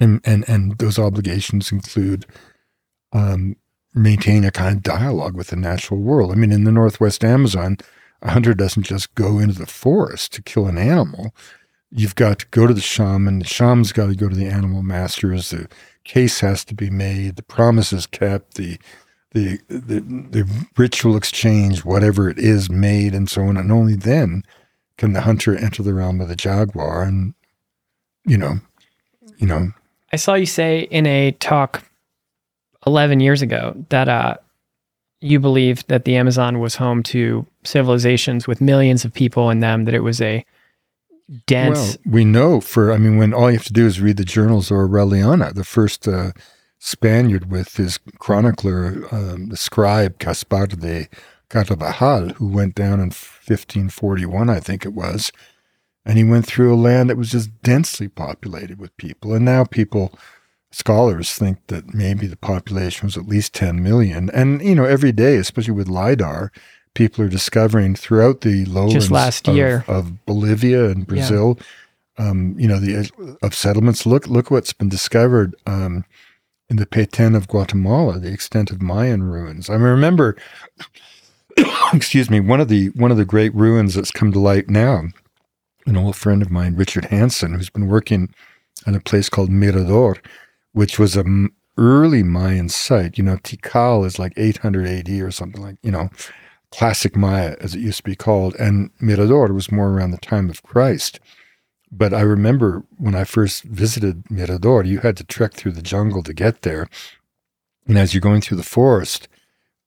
And and and those obligations include um, maintaining a kind of dialogue with the natural world. I mean, in the Northwest Amazon, a hunter doesn't just go into the forest to kill an animal you've got to go to the shaman. The shaman's got to go to the animal masters. The case has to be made. The promise is kept. The the the, the ritual exchange, whatever it is, made, and so on. And only then can the hunter enter the realm of the jaguar? And you know, you know, I saw you say in a talk 11 years ago that uh, you believed that the Amazon was home to civilizations with millions of people in them, that it was a dense. Well, we know for, I mean, when all you have to do is read the journals of Orellana, the first uh, Spaniard with his chronicler, um, the scribe Gaspar de Carvajal, who went down in 1541, I think it was. And he went through a land that was just densely populated with people. And now people, scholars think that maybe the population was at least 10 million. And, you know, every day, especially with LIDAR, people are discovering throughout the lowlands Just last of, year. of Bolivia and Brazil, um, you know, the of settlements. Look, look what's been discovered um, in the Petén of Guatemala, the extent of Mayan ruins. I remember, excuse me, one of the one of the great ruins that's come to light now. An old friend of mine, Richard Hansen, who's been working at a place called Mirador, which was a m- early Mayan site. You know, Tikal is like 800 AD or something like, you know, classic Maya, as it used to be called. And Mirador was more around the time of Christ. But I remember when I first visited Mirador, you had to trek through the jungle to get there. And as you're going through the forest,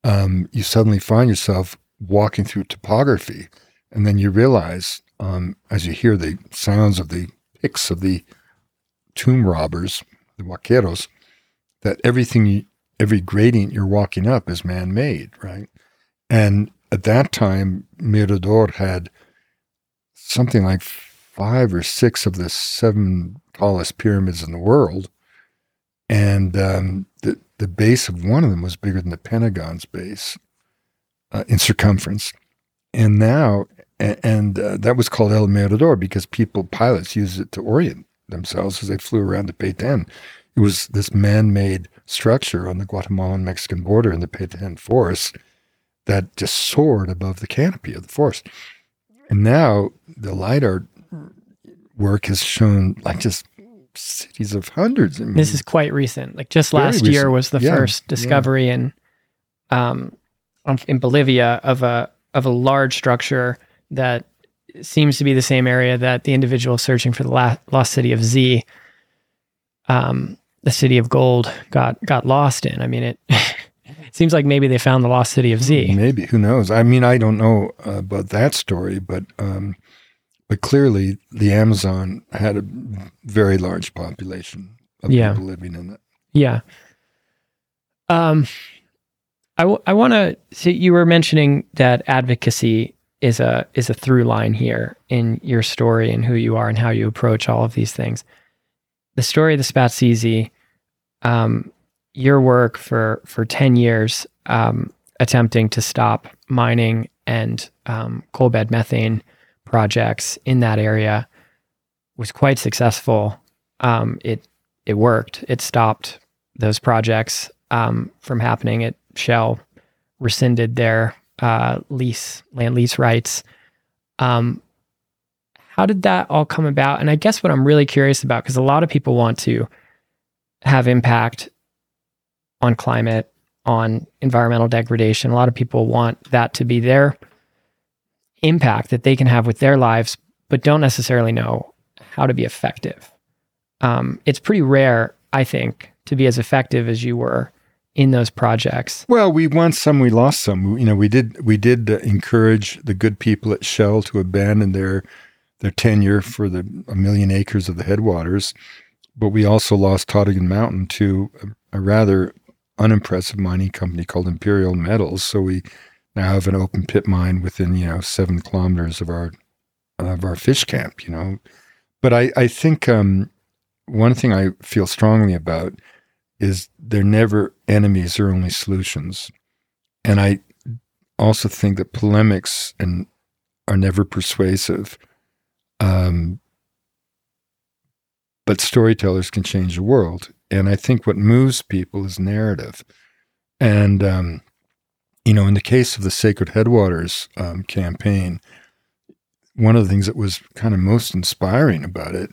um, you suddenly find yourself walking through topography. And then you realize, um, as you hear the sounds of the picks of the tomb robbers, the huaqueros, that everything, you, every gradient you're walking up is man made, right? And at that time, Mirador had something like five or six of the seven tallest pyramids in the world. And um, the, the base of one of them was bigger than the Pentagon's base uh, in circumference. And now, a- and uh, that was called El Mirador because people, pilots, used it to orient themselves as they flew around the Petén. It was this man made structure on the Guatemalan Mexican border in the Petén forest that just soared above the canopy of the forest. And now the LIDAR work has shown like just cities of hundreds. I mean, This is quite recent. Like just last year was the Yeah, first yeah. discovery in um in Bolivia of a of a large structure that seems to be the same area that the individual searching for the la- lost city of Z um the city of gold got got lost in. I mean it seems like maybe they found the lost city of Z. Maybe who knows? I mean, I don't know uh, about that story, but um, but clearly the Amazon had a very large population of Yeah. people living in it. Yeah. Um, I, w- I want to see you were mentioning that advocacy is a is a through line here in your story and who you are and how you approach all of these things. The story of the Spatsizi, um, your work for for ten years, um, attempting to stop mining and um, coal bed methane projects in that area was quite successful. Um, it it worked. It stopped those projects um, from happening. It Shell rescinded their uh, lease land lease rights. Um, how did that all come about? And I guess what I'm really curious about, because a lot of people want to have impact on climate, on environmental degradation. A lot of people want that to be their impact that they can have with their lives, but don't necessarily know how to be effective. Um, it's pretty rare, I think, to be as effective as you were in those projects. Well, we won some, we lost some. You know, we did we did encourage the good people at Shell to abandon their their tenure for the a million acres of the headwaters, but we also lost Todagin Mountain to a, a rather unimpressive mining company called Imperial Metals. So we now have an open pit mine within you know seven kilometers of our of our fish camp. You know, but I I think um, one thing I feel strongly about is they're never enemies, they're only solutions. And I also think that polemics and are never persuasive. Um, but storytellers can change the world. And I think what moves people is narrative. And, um, you know, in the case of the Sacred Headwaters um, campaign, one of the things that was kind of most inspiring about it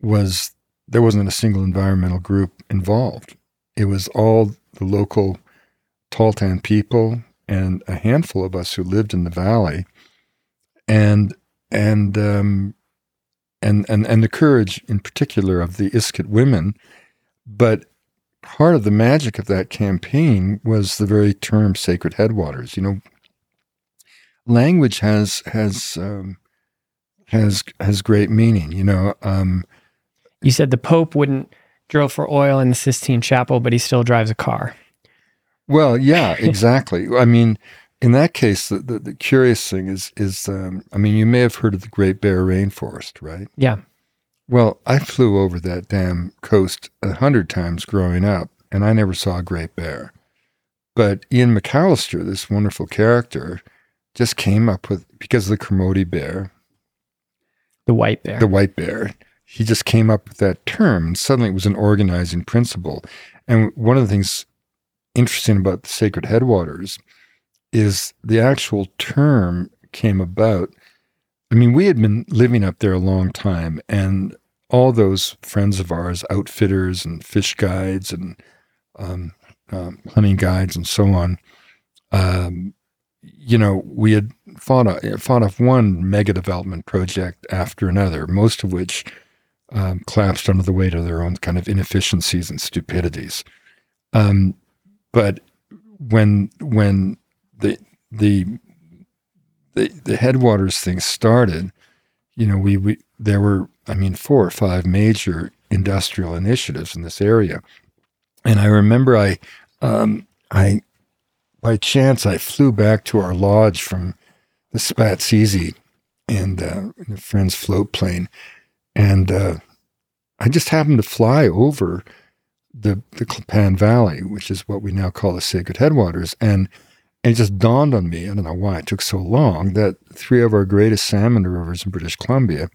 was there wasn't a single environmental group involved. It was all the local Tahltan people and a handful of us who lived in the valley. And and um, and and and the courage in particular of the Iskut women. But part of the magic of that campaign was the very term "sacred headwaters." You know, language has has um, has has great meaning. You know, um, you said the Pope wouldn't drill for oil in the Sistine Chapel, but he still drives a car. Well, yeah, exactly. I mean, in that case, the, the, the, curious thing is, is um, I mean, you may have heard of the Great Bear Rainforest, right? Yeah. Well, I flew over that damn coast a hundred times growing up, and I never saw a great bear. But Ian McAllister, this wonderful character, just came up with because of the Kermode bear, the white bear, the white bear. He just came up with that term, and suddenly it was an organizing principle. And one of the things interesting about the sacred headwaters is the actual term came about. I mean, we had been living up there a long time, and all those friends of ours, outfitters and fish guides and um, um, hunting guides and so on, um, you know, we had fought, fought off one mega development project after another, most of which um, collapsed under the weight of their own kind of inefficiencies and stupidities. Um, but when when the the the, the headwaters thing started, you know, we, we there were I mean four or five major industrial initiatives in this area, and I remember I um, I by chance I flew back to our lodge from the Spatsizi and uh, a friend's float plane, and uh, I just happened to fly over the the Klappan Valley, which is what we now call the Sacred Headwaters, and and it just dawned on me, I don't know why it took so long, that three of our greatest salmon rivers in British Columbia,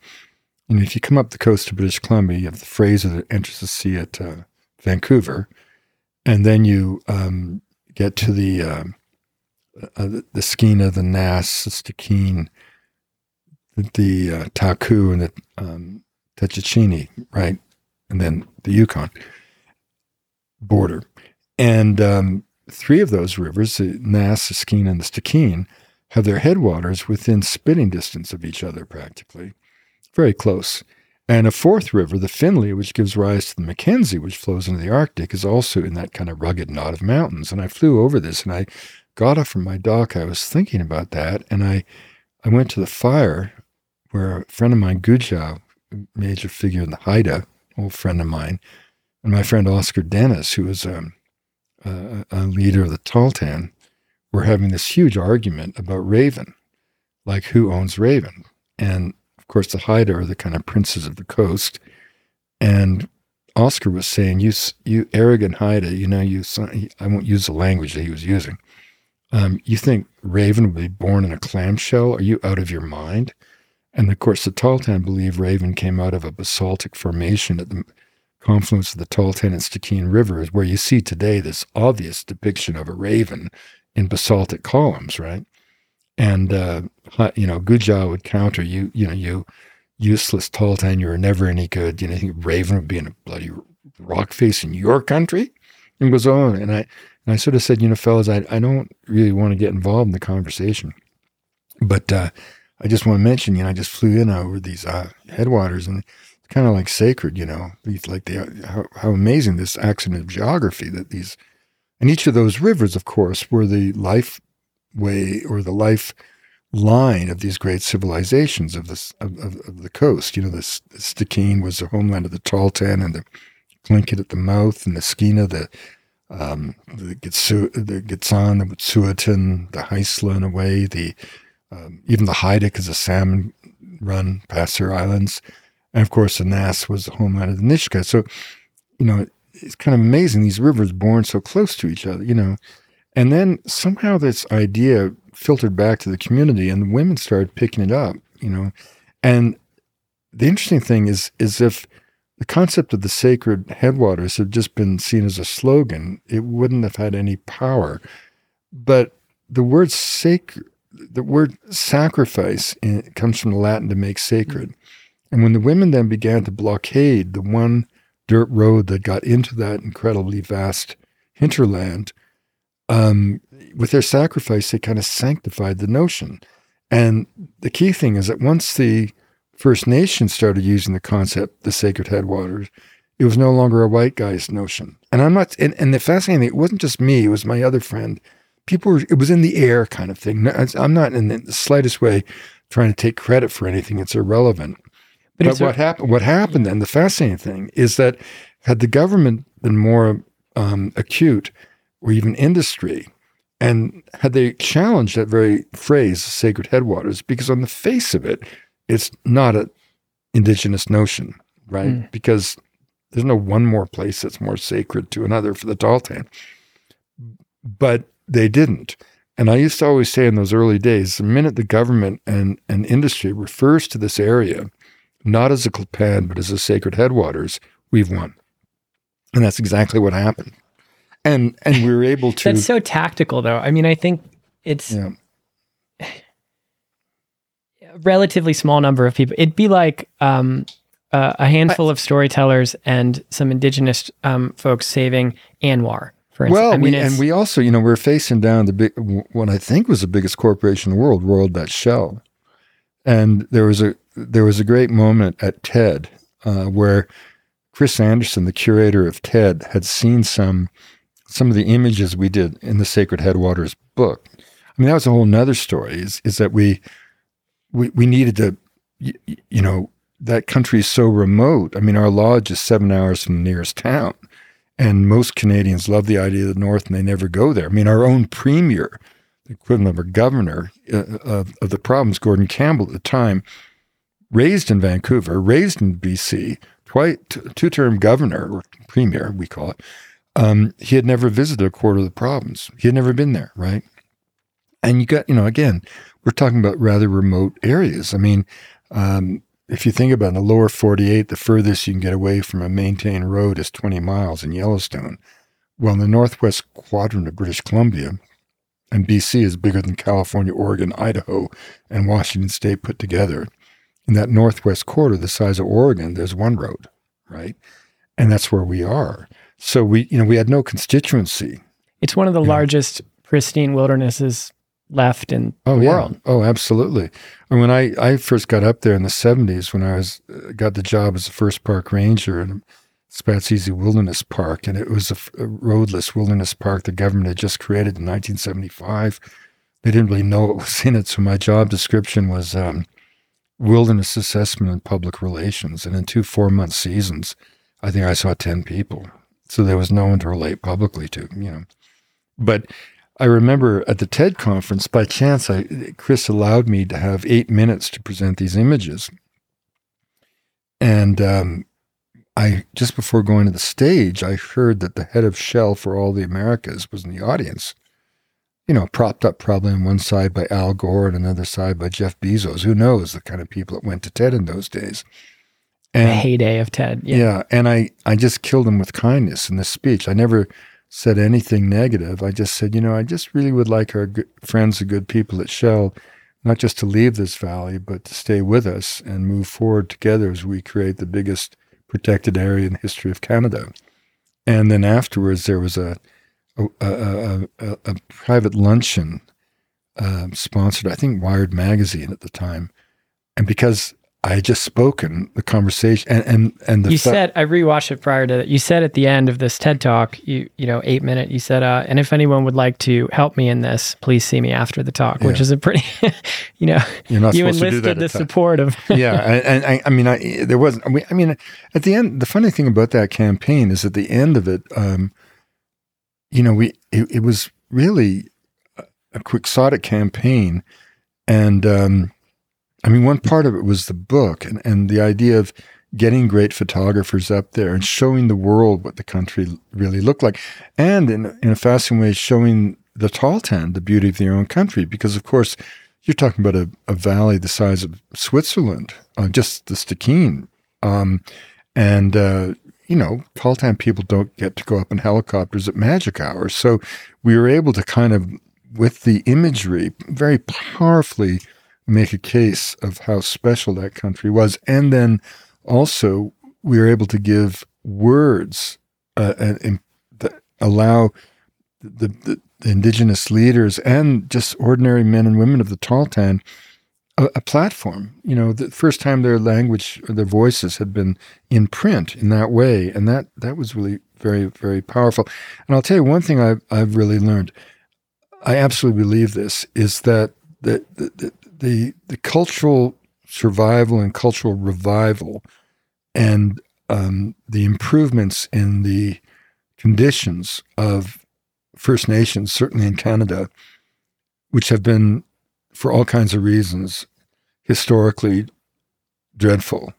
and if you come up the coast of British Columbia, you have the Fraser that enters the sea at uh, Vancouver, and then you um, get to the, uh, uh, the, the Skeena, the Nass, the Stikine, the, the uh, Taku, and the um, right? And then the Yukon border. And um, three of those rivers, the Nass, the Skeena, and the Stikine, have their headwaters within spitting distance of each other practically, very close. And a fourth river, the Finlay, which gives rise to the Mackenzie, which flows into the Arctic, is also in that kind of rugged knot of mountains. And I flew over this and I got up from my dock. I was thinking about that. And I, I went to the fire where a friend of mine, Guujaaw, major figure in the Haida, old friend of mine, and my friend Oscar Dennis, who was um, a, a leader of the Tahltan, were having this huge argument about Raven, like who owns Raven. And of course, the Haida are the kind of princes of the coast. And Oscar was saying, "You, you arrogant Haida, you know, you." I won't use the language that he was using. Um, you think Raven would be born in a clamshell? Are you out of your mind? And of course, the Tahltan believe Raven came out of a basaltic formation at the confluence of the Tahltan and Stikine rivers, where you see today this obvious depiction of a raven in basaltic columns, right? And uh, you know, Guujaaw would counter you. You know, you useless Tahltan, you were never any good. You know, you raven would be in a bloody rock face in your country, and goes on. And I and I sort of said, you know, fellas, I I don't really want to get involved in the conversation, but uh, I just want to mention, you know, I just flew in over these uh, headwaters and kind of like sacred, you know, these like the how, how amazing this accident of geography that these and each of those rivers, of course, were the life way or the life line of these great civilizations of this of, of, of the coast. You know, the Stikine was the homeland of the Tahltan and the Tlingit at the mouth, and the Skeena, the um, the Gitsu, the Gitsan, the Wet'suwet'en, the Haisla in a way, the um, even the Haida is a salmon run past their islands. And of course, the Nass was the homeland of the Nisga'a. So, you know, it's kind of amazing these rivers born so close to each other, you know. And then somehow this idea filtered back to the community and the women started picking it up, you know. And the interesting thing is is if the concept of the sacred headwaters had just been seen as a slogan, it wouldn't have had any power. But the word sacred the word sacrifice in, comes from the Latin to make sacred. And when the women then began to blockade the one dirt road that got into that incredibly vast hinterland, um, with their sacrifice, they kind of sanctified the notion. And the key thing is that once the First Nations started using the concept, the sacred headwaters, it was no longer a white guy's notion. And I'm not, and, and the fascinating thing, it wasn't just me, it was my other friend. People were, it was in the air kind of thing. I'm not in the slightest way trying to take credit for anything. It's irrelevant. But, but what happened, what happened then, the fascinating thing is that had the government been more um, acute or even industry, and had they challenged that very phrase, sacred headwaters, because on the face of it, it's not an indigenous notion, right? Mm. Because there's no one more place that's more sacred to another for the Tahltan. But they didn't. And I used to always say in those early days, the minute the government and, and industry refers to this area, not as a Klappan, but as a sacred headwaters, we've won. And that's exactly what happened. And and we were able to That's so tactical though. I mean, I think it's yeah. a relatively small number of people. It'd be like um, uh, a handful I, of storytellers and some indigenous um, folks saving ANWR. For instance. Well, I mean, we, and we also, you know, we're facing down the big, what I think was the biggest corporation in the world, Royal Dutch Shell, and there was a there was a great moment at TED uh, where Chris Anderson, the curator of TED, had seen some some of the images we did in the Sacred Headwaters book. I mean, that was a whole nother story. Is is that we we we needed to, you, you know, that country is so remote. I mean, our lodge is seven hours from the nearest town, and most Canadians love the idea of the North, and they never go there. I mean, our own premier, the equivalent of our governor uh, of, of the province, Gordon Campbell, at the time, raised in Vancouver, raised in BC, twice two-term governor or premier, we call it. Um, he had never visited a quarter of the province. He had never been there, right? And you got, you know, again, we're talking about rather remote areas. I mean, um, if you think about in the lower 48, the furthest you can get away from a maintained road is 20 miles in Yellowstone. Well, in the northwest quadrant of British Columbia, and BC is bigger than California, Oregon, Idaho, and Washington State put together. In that northwest quarter, the size of Oregon, there's one road, right? And that's where we are. So we, you know, we had no constituency. It's one of the largest know. pristine wildernesses left in oh, the yeah. world. Oh, absolutely. And when I, I first got up there in the 70s, when I was uh, got the job as the first park ranger in Spatsizi Wilderness Park, and it was a, a, roadless wilderness park the government had just created in 1975. They didn't really know what was in it, so my job description was um, wilderness assessment and public relations. And in two four month seasons, I think I saw 10 people. So there was no one to relate publicly to, you know. But I remember at the TED conference, by chance, I, Chris allowed me to have eight minutes to present these images. And um, I just before going to the stage, I heard that the head of Shell for all the Americas was in the audience. You know, propped up probably on one side by Al Gore and another side by Jeff Bezos. Who knows the kind of people that went to TED in those days. And, the heyday of TED. Yeah. yeah. And I, I just killed him with kindness in this speech. I never said anything negative. I just said, you know, I just really would like our good friends and good people at Shell not just to leave this valley, but to stay with us and move forward together as we create the biggest protected area in the history of Canada. And then afterwards, there was a a, a, a, a private luncheon uh, sponsored, I think, Wired magazine at the time. And because I had just spoken the conversation and and and the you said I rewatched it prior to that. You said at the end of this TED talk, you you know eight minute. You said, uh, and if anyone would like to help me in this, please see me after the talk, yeah. which is a pretty, you know, You're not you enlisted the support of. yeah, and, and I, I, mean, I, there wasn't. I mean, at the end, the funny thing about that campaign is at the end of it, um, you know, we it, it was really a quixotic campaign, and um, I mean, one part of it was the book and, and the idea of getting great photographers up there and showing the world what the country really looked like. And in, in a fascinating way, showing the Tahltan, the beauty of their own country. Because, of course, you're talking about a, a valley the size of Switzerland, uh, just the Stikine. Um, and, uh, you know, Tahltan people don't get to go up in helicopters at magic hours. So we were able to kind of, with the imagery, very powerfully make a case of how special that country was. And then also, we were able to give words uh, and, that allow the, the, the, indigenous leaders and just ordinary men and women of the Tahltan a, a, platform. You know, the first time their language their voices had been in print in that way, and that that was really very very powerful. And I'll tell you one thing I've I've really learned. I absolutely believe this is that the the the, the cultural survival and cultural revival and um, the improvements in the conditions of First Nations, certainly in Canada, which have been, for all kinds of reasons, historically dreadful.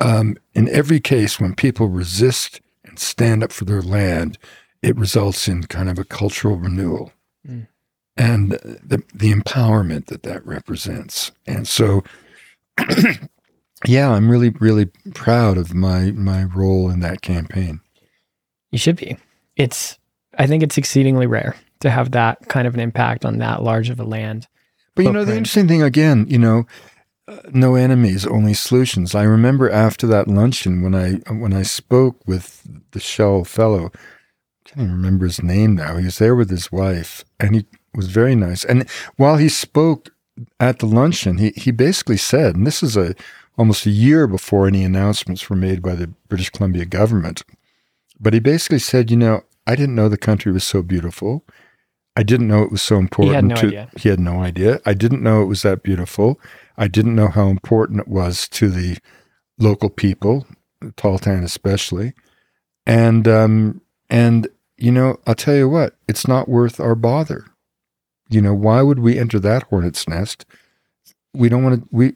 Um, in every case, when people resist and stand up for their land, it results in kind of a cultural renewal. Mm. And the, the empowerment that that represents. And so yeah, I'm really, really proud of my my role in that campaign. You should be. It's I think it's exceedingly rare to have that kind of an impact on that large of a land. But you know, the interesting thing again, you know, uh, no enemies, only solutions. I remember after that luncheon when I when I spoke with the Shell fellow, I can't even remember his name now. He was there with his wife, and he was very nice. And while he spoke at the luncheon, he he basically said, and this is a almost a year before any announcements were made by the British Columbia government. But he basically said, you know, I didn't know the country was so beautiful. I didn't know it was so important. He had no to, idea. He had no idea. I didn't know it was that beautiful. I didn't know how important it was to the local people, Tahltan especially. And um, and you know, I'll tell you what, it's not worth our bother. You know, why would we enter that hornet's nest? We don't want to. We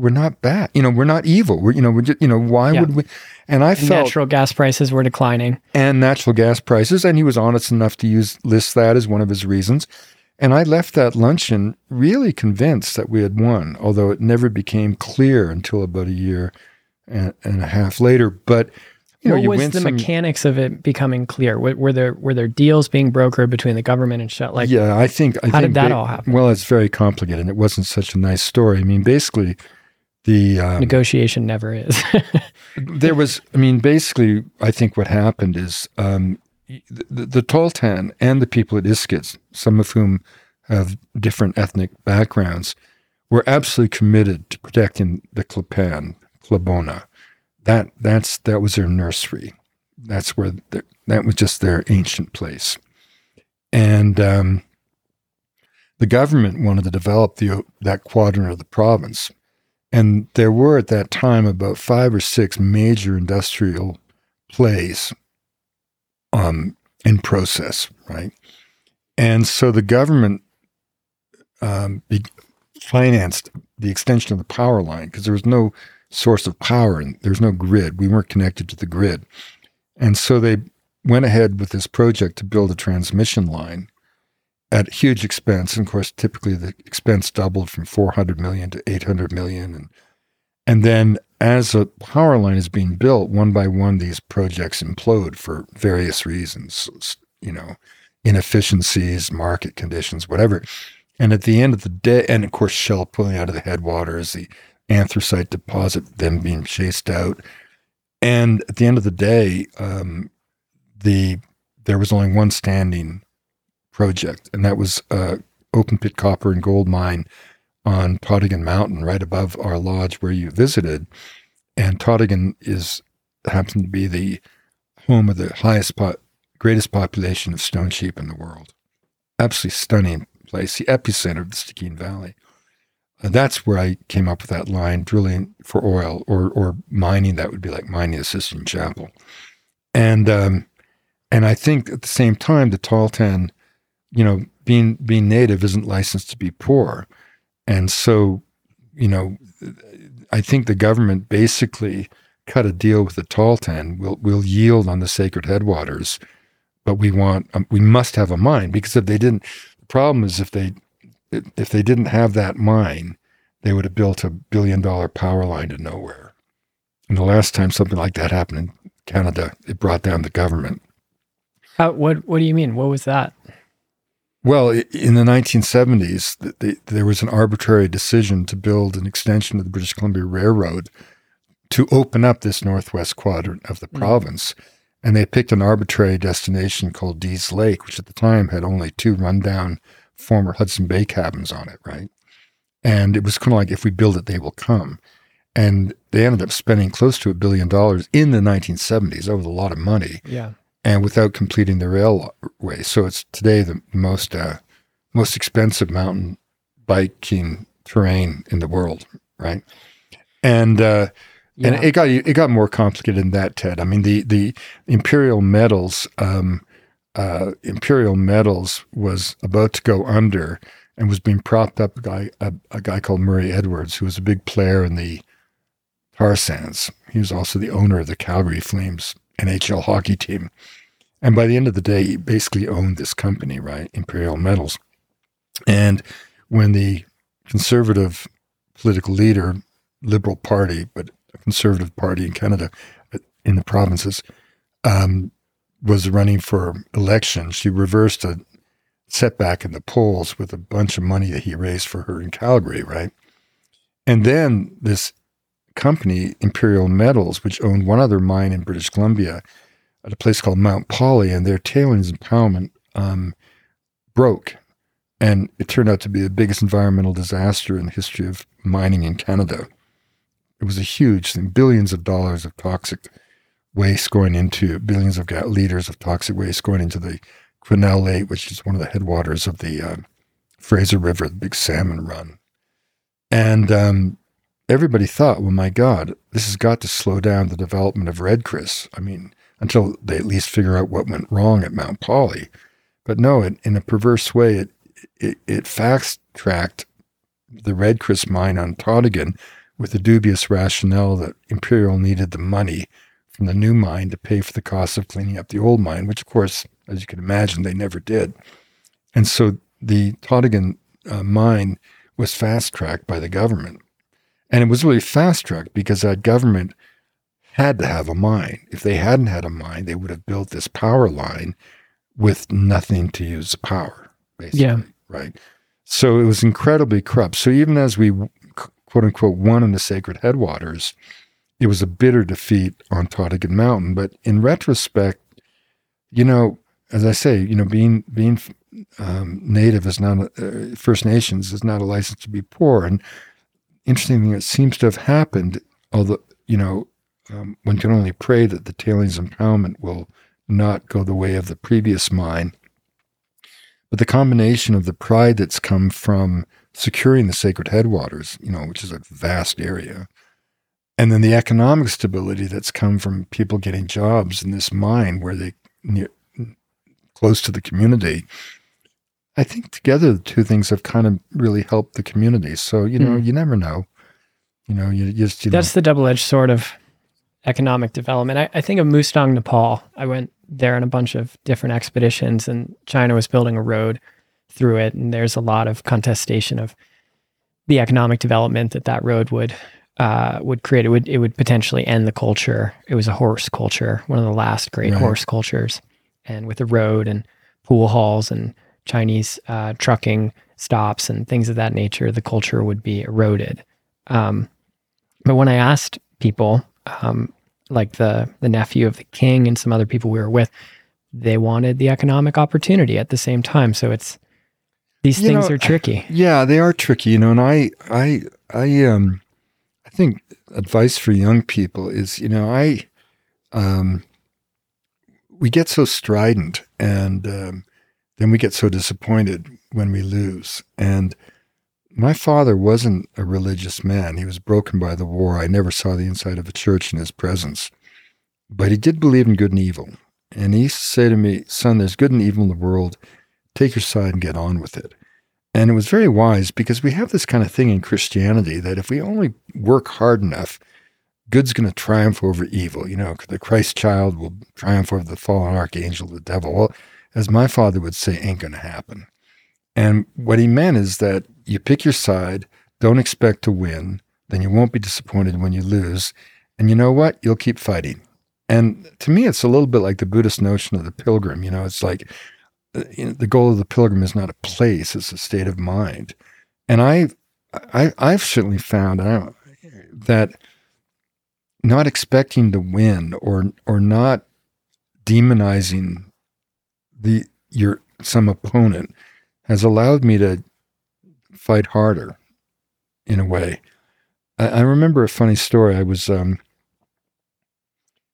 we're not bad. You know, we're not evil. We're you know we're just, you know why yeah. would we? And I and felt natural gas prices were declining, and natural gas prices, and he was honest enough to use list that as one of his reasons. And I left that luncheon really convinced that we had won, although it never became clear until about a year and, and a half later. But you know, what was the some, mechanics of it becoming clear? Were there were there deals being brokered between the government and Shell? Like, yeah, I think. I how think did that all happen? Well, it's very complicated. And it wasn't such a nice story. I mean, basically, the um, negotiation never is. there was, I mean, basically, I think what happened is um, the, the Tahltan and the people at Iskut, some of whom have different ethnic backgrounds, were absolutely committed to protecting the Klappan, Klabona. That that's that was their nursery. That's where the, that was just their ancient place, and um, the government wanted to develop the that quadrant of the province and there were at that time about five or six major industrial plays um, in process, right? And so the government um, be- financed the extension of the power line because there was no source of power and there was no grid. We weren't connected to the grid. And so they went ahead with this project to build a transmission line at huge expense. And of course, typically the expense doubled from 400 million to 800 million. And, and then as a power line is being built, one by one, these projects implode for various reasons, you know, inefficiencies, market conditions, whatever. And at the end of the day, and of course, Shell pulling out of the headwaters, the anthracite deposit, them being chased out. And at the end of the day, um, the there was only one standing project, and that was uh, open pit copper and gold mine on Todagin Mountain, right above our lodge where you visited. And Todagin is happens to be the home of the highest, po- greatest population of stone sheep in the world. Absolutely stunning place, the epicenter of the Stikine Valley. And that's where I came up with that line: drilling for oil or or mining. That would be like mining the Sistine Chapel, and um, and I think at the same time the Tahltan you know, being being native isn't licensed to be poor, and so, you know, I think the government basically cut a deal with the Tahltan. We'll we'll yield on the sacred headwaters, but we want um, we must have a mine because if they didn't, the problem is if they if they didn't have that mine, they would have built a billion dollar power line to nowhere. And the last time something like that happened in Canada, it brought down the government. How, what What do you mean? What was that? Well, in the 1970s, there was an arbitrary decision to build an extension of the British Columbia Railroad to open up this northwest quadrant of the mm. province. And they picked an arbitrary destination called Dease Lake, which at the time had only two rundown former Hudson Bay cabins on it, right? And it was kind of like, if we build it, they will come. And they ended up spending close to a billion dollars in the 1970s. That was a lot of money. Yeah. And without completing the railway. So it's today the most, uh, most expensive mountain biking terrain in the world, right? And, uh, Yeah. and it got it got more complicated than that, Ted. I mean, the the Imperial Metals, um, uh, Imperial Metals was about to go under and was being propped up. A guy a, a guy called Murray Edwards, who was a big player in the tar sands. He was also the owner of the Calgary Flames NHL hockey team. And by the end of the day, he basically owned this company, right? Imperial Metals. And when the conservative political leader, Liberal Party, but a conservative party in Canada, uh, in the provinces, um, was running for election, she reversed a setback in the polls with a bunch of money that he raised for her in Calgary, right? And then this company, Imperial Metals, which owned one other mine in British Columbia at a place called Mount Polley, and their tailings impoundment um, broke. And it turned out to be the biggest environmental disaster in the history of mining in Canada. It was a huge thing, billions of dollars of toxic waste going into, billions of liters of toxic waste going into the Quesnel Lake, which is one of the headwaters of the uh, Fraser River, the big salmon run. And um, everybody thought, well, my God, this has got to slow down the development of red Chris. I mean, until they at least figure out what went wrong at Mount Polley. But no, it, in a perverse way, it, it, it fast tracked the red Chris mine on Todagin with the dubious rationale that Imperial needed the money from the new mine to pay for the cost of cleaning up the old mine, which, of course, as you can imagine, they never did. And so the Todagin uh, mine was fast tracked by the government. And it was really fast tracked because that government had to have a mine. If they hadn't had a mine, they would have built this power line with nothing to use the power, basically. Yeah. Right. So it was incredibly corrupt. So even as we quote unquote won in the sacred headwaters, it was a bitter defeat on Todagin Mountain. But in retrospect, you know, as I say, you know, being being um, native is not a, uh, First Nations is not a license to be poor. And interesting thing, that seems to have happened. Although you know, um, one can only pray that the tailings impoundment will not go the way of the previous mine. But the combination of the pride that's come from securing the sacred headwaters, you know, which is a vast area, and then the economic stability that's come from people getting jobs in this mine where they near, close to the community. I think together the two things have kind of really helped the community. So you know, Hmm. you never know. You know, you just you That's the double edged sword of economic development. I, I think of Mustang, Nepal. I went there on a bunch of different expeditions, and China was building a road through it. And there's a lot of contestation of the economic development that that road would uh, would create. It would it would potentially end the culture. It was a horse culture, one of the last great Right. horse cultures, and with the road and pool halls and Chinese uh, trucking stops and things of that nature, the culture would be eroded. Um, but when I asked people, um, like the the nephew of the king and some other people we were with, they wanted the economic opportunity at the same time. So it's these You things know, are tricky. Yeah, they are tricky, you know, and I I I um I think advice for young people is, you know, I um we get so strident and um, then we get so disappointed when we lose. And my father wasn't a religious man. He was broken by the war. I never saw the inside of a church in his presence. But he did believe in good and evil. And he used to say to me, son, there's good and evil in the world. Take your side and get on with it. And it was very wise because we have this kind of thing in Christianity that if we only work hard enough, good's going to triumph over evil. You know, the Christ child will triumph over the fallen archangel, the devil. Well, as my father would say, ain't going to happen. And what he meant is that you pick your side, don't expect to win, then you won't be disappointed when you lose. And you know what? You'll keep fighting. And to me, it's a little bit like the Buddhist notion of the pilgrim. You know, it's like uh, you know, the goal of the pilgrim is not a place; it's a state of mind. And I, I I've certainly found that not expecting to win or or not demonizing the your some opponent has allowed me to fight harder in a way. I, I remember a funny story. I was, um,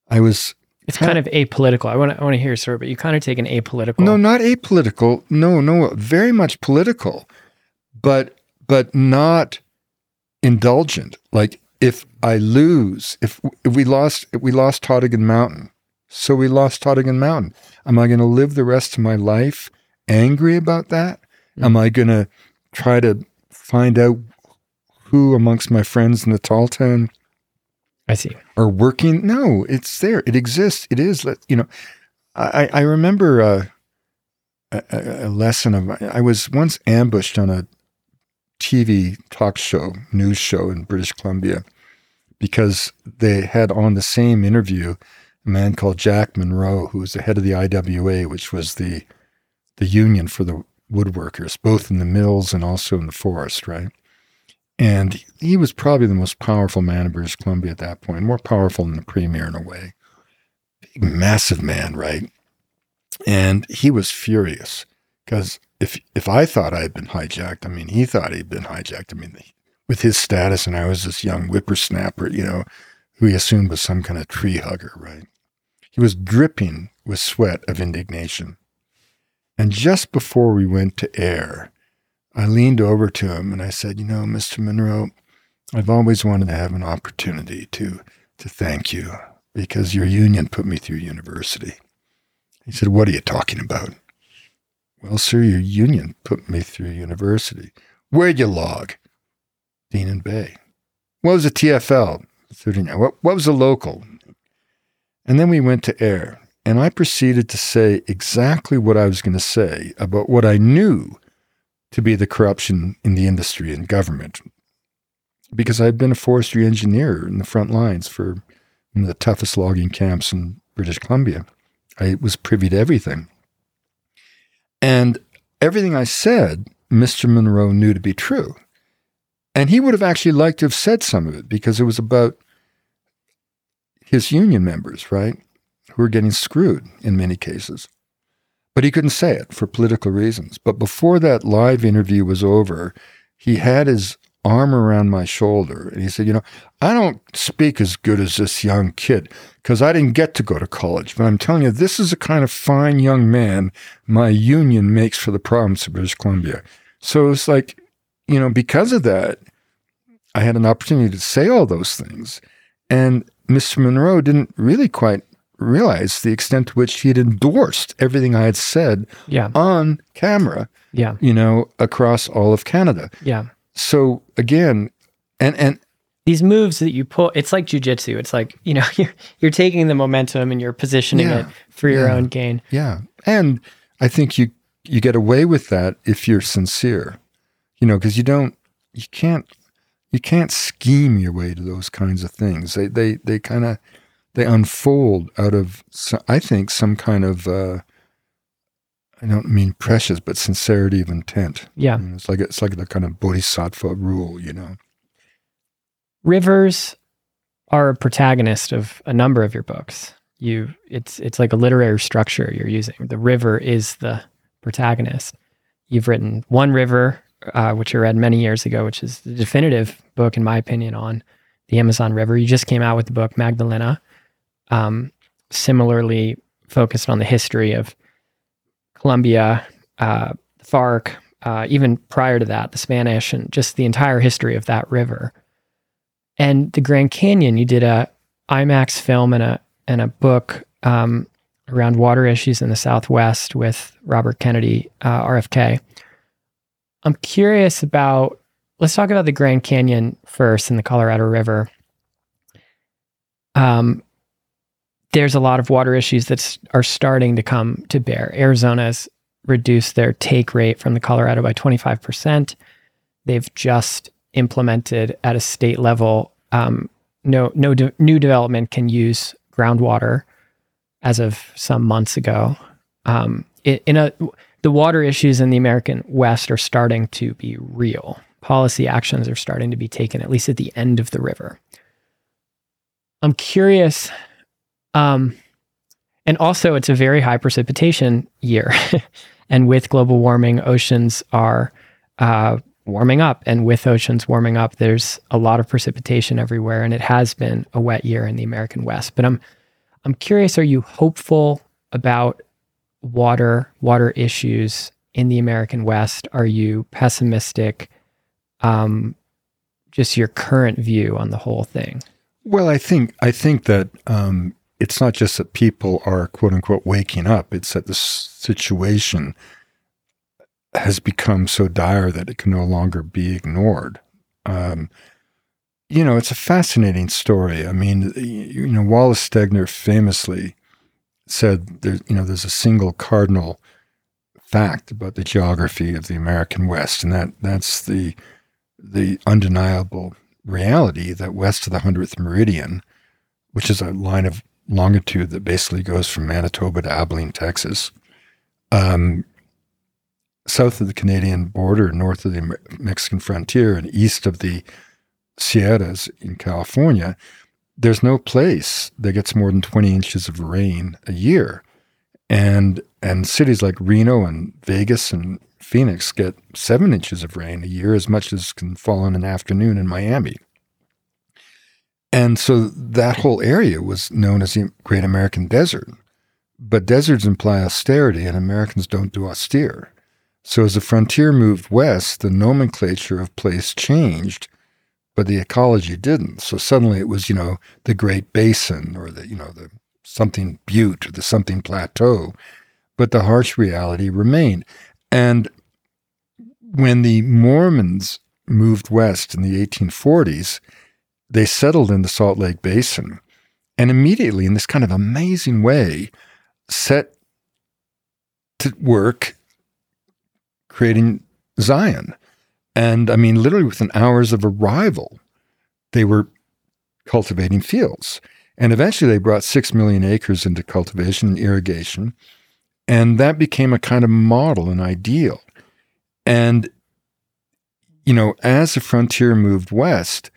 I was. It's kind of apolitical. I want to I want to hear your story, but you kind of take an apolitical. No, not apolitical. No, no, very much political, but but not indulgent. Like if I lose, if, if we lost, if we lost Todagin Mountain, so we lost Todagin Mountain. Am I going to live the rest of my life angry about that? Mm-hmm. Am I going to try to find out who amongst my friends in the Tahltan I see. Are working? No, it's there. It exists. It is. You know, I I remember uh, a, a, a lesson of I was once ambushed on a TV talk show, news show in British Columbia, because they had on the same interview a man called Jack Munro, who was the head of the IWA, which was the the union for the woodworkers, both in the mills and also in the forest, right? And he was probably the most powerful man in British Columbia at that point, more powerful than the premier in a way. Big, massive man, right? And he was furious because if if I thought I had been hijacked, I mean, he thought he'd been hijacked. I mean, with his status, and I was this young whippersnapper, you know, who he assumed was some kind of tree hugger, right? He was dripping with sweat of indignation. And just before we went to air, I leaned over to him and I said, You know, Mr. Munro, I've always wanted to have an opportunity to, to thank you because your union put me through university. He said, What are you talking about? Well, sir, your union put me through university. Where'd you log? Dean and Bay. What was the TFL? 39. What, what was the local? And then we went to air, and I proceeded to say exactly what I was going to say about what I knew to be the corruption in the industry and government. Because I'd been a forestry engineer in the front lines for the toughest logging camps in British Columbia. I was privy to everything. And everything I said, Mr. Munro knew to be true. And he would have actually liked to have said some of it because it was about his union members, right? Who were getting screwed in many cases. But he couldn't say it for political reasons. But before that live interview was over, he had his arm around my shoulder and he said, You know, I don't speak as good as this young kid because I didn't get to go to college. But I'm telling you, this is the kind of fine young man my union makes for the province of British Columbia. So it's like, you know, because of that, I had an opportunity to say all those things. And Mr. Munro didn't really quite realize the extent to which he had endorsed everything I had said yeah. on camera. Yeah. You know, across all of Canada. Yeah. So again, and and these moves that you pull, it's like jujitsu. It's like, you know, you're you're taking the momentum and you're positioning yeah, it for your yeah, own gain. Yeah. And I think you you get away with that if you're sincere. You know, because you don't you can't you can't scheme your way to those kinds of things. They they they kind of they unfold out of, I think, some kind of, uh, I don't mean precious, but sincerity of intent. Yeah. It's like, it's like the kind of bodhisattva rule, you know. Rivers are a protagonist of a number of your books. You, it's, it's like a literary structure you're using. The river is the protagonist. You've written One River, uh, which I read many years ago, which is the definitive book, in my opinion, on the Amazon River. You just came out with the book Magdalena, um, similarly focused on the history of Colombia, uh, the FARC, uh, even prior to that, the Spanish, and just the entire history of that river. And the Grand Canyon, you did a IMAX film and a and a book um, around water issues in the Southwest with Robert Kennedy, uh, RFK. I'm curious about. Let's talk about the Grand Canyon first and the Colorado River. Um, there's a lot of water issues that are starting to come to bear. Arizona's reduced their take rate from the Colorado by 25%. They've just implemented at a state level um, no no de- new development can use groundwater as of some months ago. Um, in a the water issues in the American West are starting to be real. Policy actions are starting to be taken, at least at the end of the river. I'm curious um, and also, it's a very high precipitation year. and with global warming, oceans are uh, warming up. And with oceans warming up, there's a lot of precipitation everywhere. And it has been a wet year in the American West. But I'm I'm curious, are you hopeful about water, water issues in the American West? Are you pessimistic? Um, just your current view on the whole thing. Well, I think I think that um, it's not just that people are quote unquote waking up; it's that the situation has become so dire that it can no longer be ignored. Um, you know, it's a fascinating story. I mean, you know, Wallace Stegner famously said there, you know, there's a single cardinal fact about the geography of the American West, and that that's the the undeniable reality that west of the hundredth meridian, which is a line of longitude that basically goes from Manitoba to Abilene, Texas, um, south of the Canadian border, north of the Mexican frontier, and east of the Sierras in California, there's no place that gets more than 20 inches of rain a year. And and cities like Reno and Vegas and Phoenix get seven inches of rain a year, as much as can fall in an afternoon in Miami. And so that whole area was known as the Great American Desert. But deserts imply austerity, and Americans don't do austere. So as the frontier moved west, the nomenclature of place changed, but the ecology didn't. So suddenly it was, you know, the Great Basin or the, you know, the something butte or the something plateau. But the harsh reality remained. And when the Mormons moved west in the 1840s, they settled in the Salt Lake Basin and immediately, in this kind of amazing way, set to work creating Zion. And I mean, literally within hours of arrival, they were cultivating fields. And eventually they brought six million acres into cultivation and irrigation. And that became a kind of model, an ideal. And, you know, as the frontier moved west,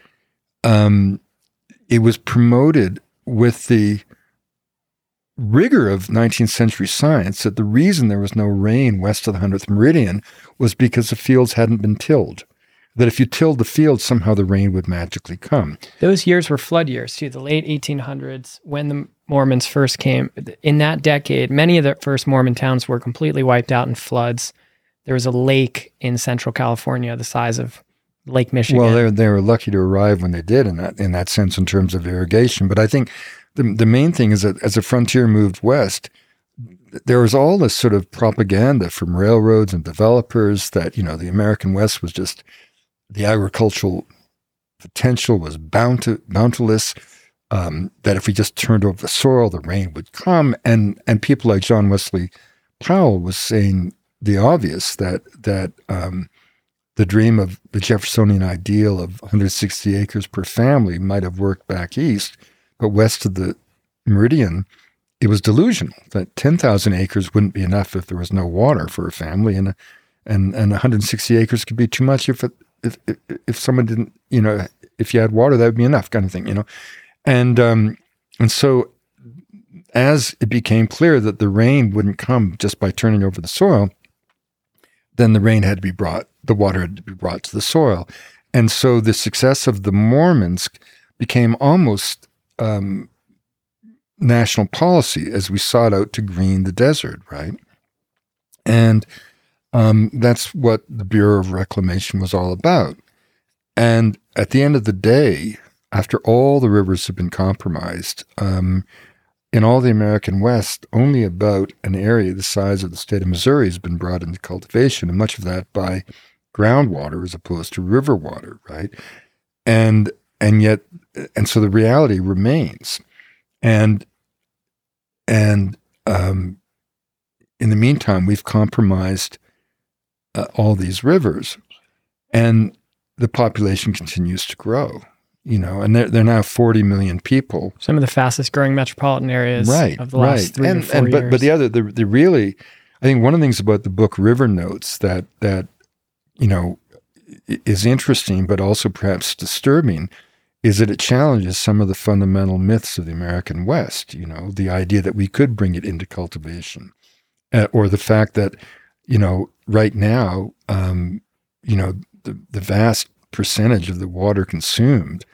um, it was promoted with the rigor of 19th century science that the reason there was no rain west of the 100th meridian was because the fields hadn't been tilled. That if you tilled the fields, somehow the rain would magically come. Those years were flood years too, the late 1800s, when the Mormons first came. In that decade, many of the first Mormon towns were completely wiped out in floods. There was a lake in central California the size of Lake Michigan. Well, they, they were lucky to arrive when they did in that in that sense in terms of irrigation. But I think the the main thing is that as the frontier moved west, there was all this sort of propaganda from railroads and developers that you know the American West was just the agricultural potential was bounti- bountifulous. Um, that if we just turned over the soil, the rain would come, and and people like John Wesley Powell was saying the obvious that that um, the dream of the Jeffersonian ideal of 160 acres per family might have worked back east, but west of the meridian, it was delusional that 10,000 acres wouldn't be enough if there was no water for a family, and and and 160 acres could be too much if it, if if someone didn't, you know, if you had water, that would be enough, kind of thing, you know, and um, and so as it became clear that the rain wouldn't come just by turning over the soil, then the rain had to be brought the water had to be brought to the soil. And so the success of the Mormons became almost um, national policy as we sought out to green the desert, right? And um, that's what the Bureau of Reclamation was all about. And at the end of the day, after all the rivers have been compromised, um, in all the American West, only about an area the size of the state of Missouri has been brought into cultivation, and much of that by groundwater as opposed to river water, right? And and yet and so the reality remains. And and um, in the meantime, we've compromised uh, all these rivers, and the population continues to grow. You know, and they're, they're now 40 million people. Some of the fastest growing metropolitan areas right, of the last right. three and, four and, but, years. But the other, the, the really, I think one of the things about the book River Notes that that you know, is interesting, but also perhaps disturbing, is that it challenges some of the fundamental myths of the American West. You know, the idea that we could bring it into cultivation, uh, or the fact that, you know, right now, um, you know, the, the vast percentage of the water consumed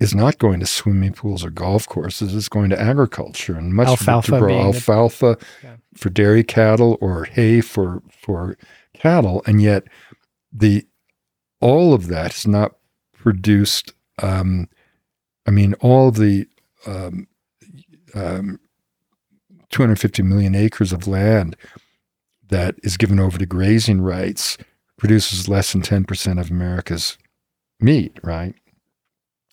is not going to swimming pools or golf courses. It's going to agriculture and much Alfalfa to being the- alfalfa Yeah. for dairy cattle or hay for for cattle, and yet the all of that is not produced. Um, I mean, all the um, um, 250 million acres of land that is given over to grazing rights produces less than 10% of America's meat, right?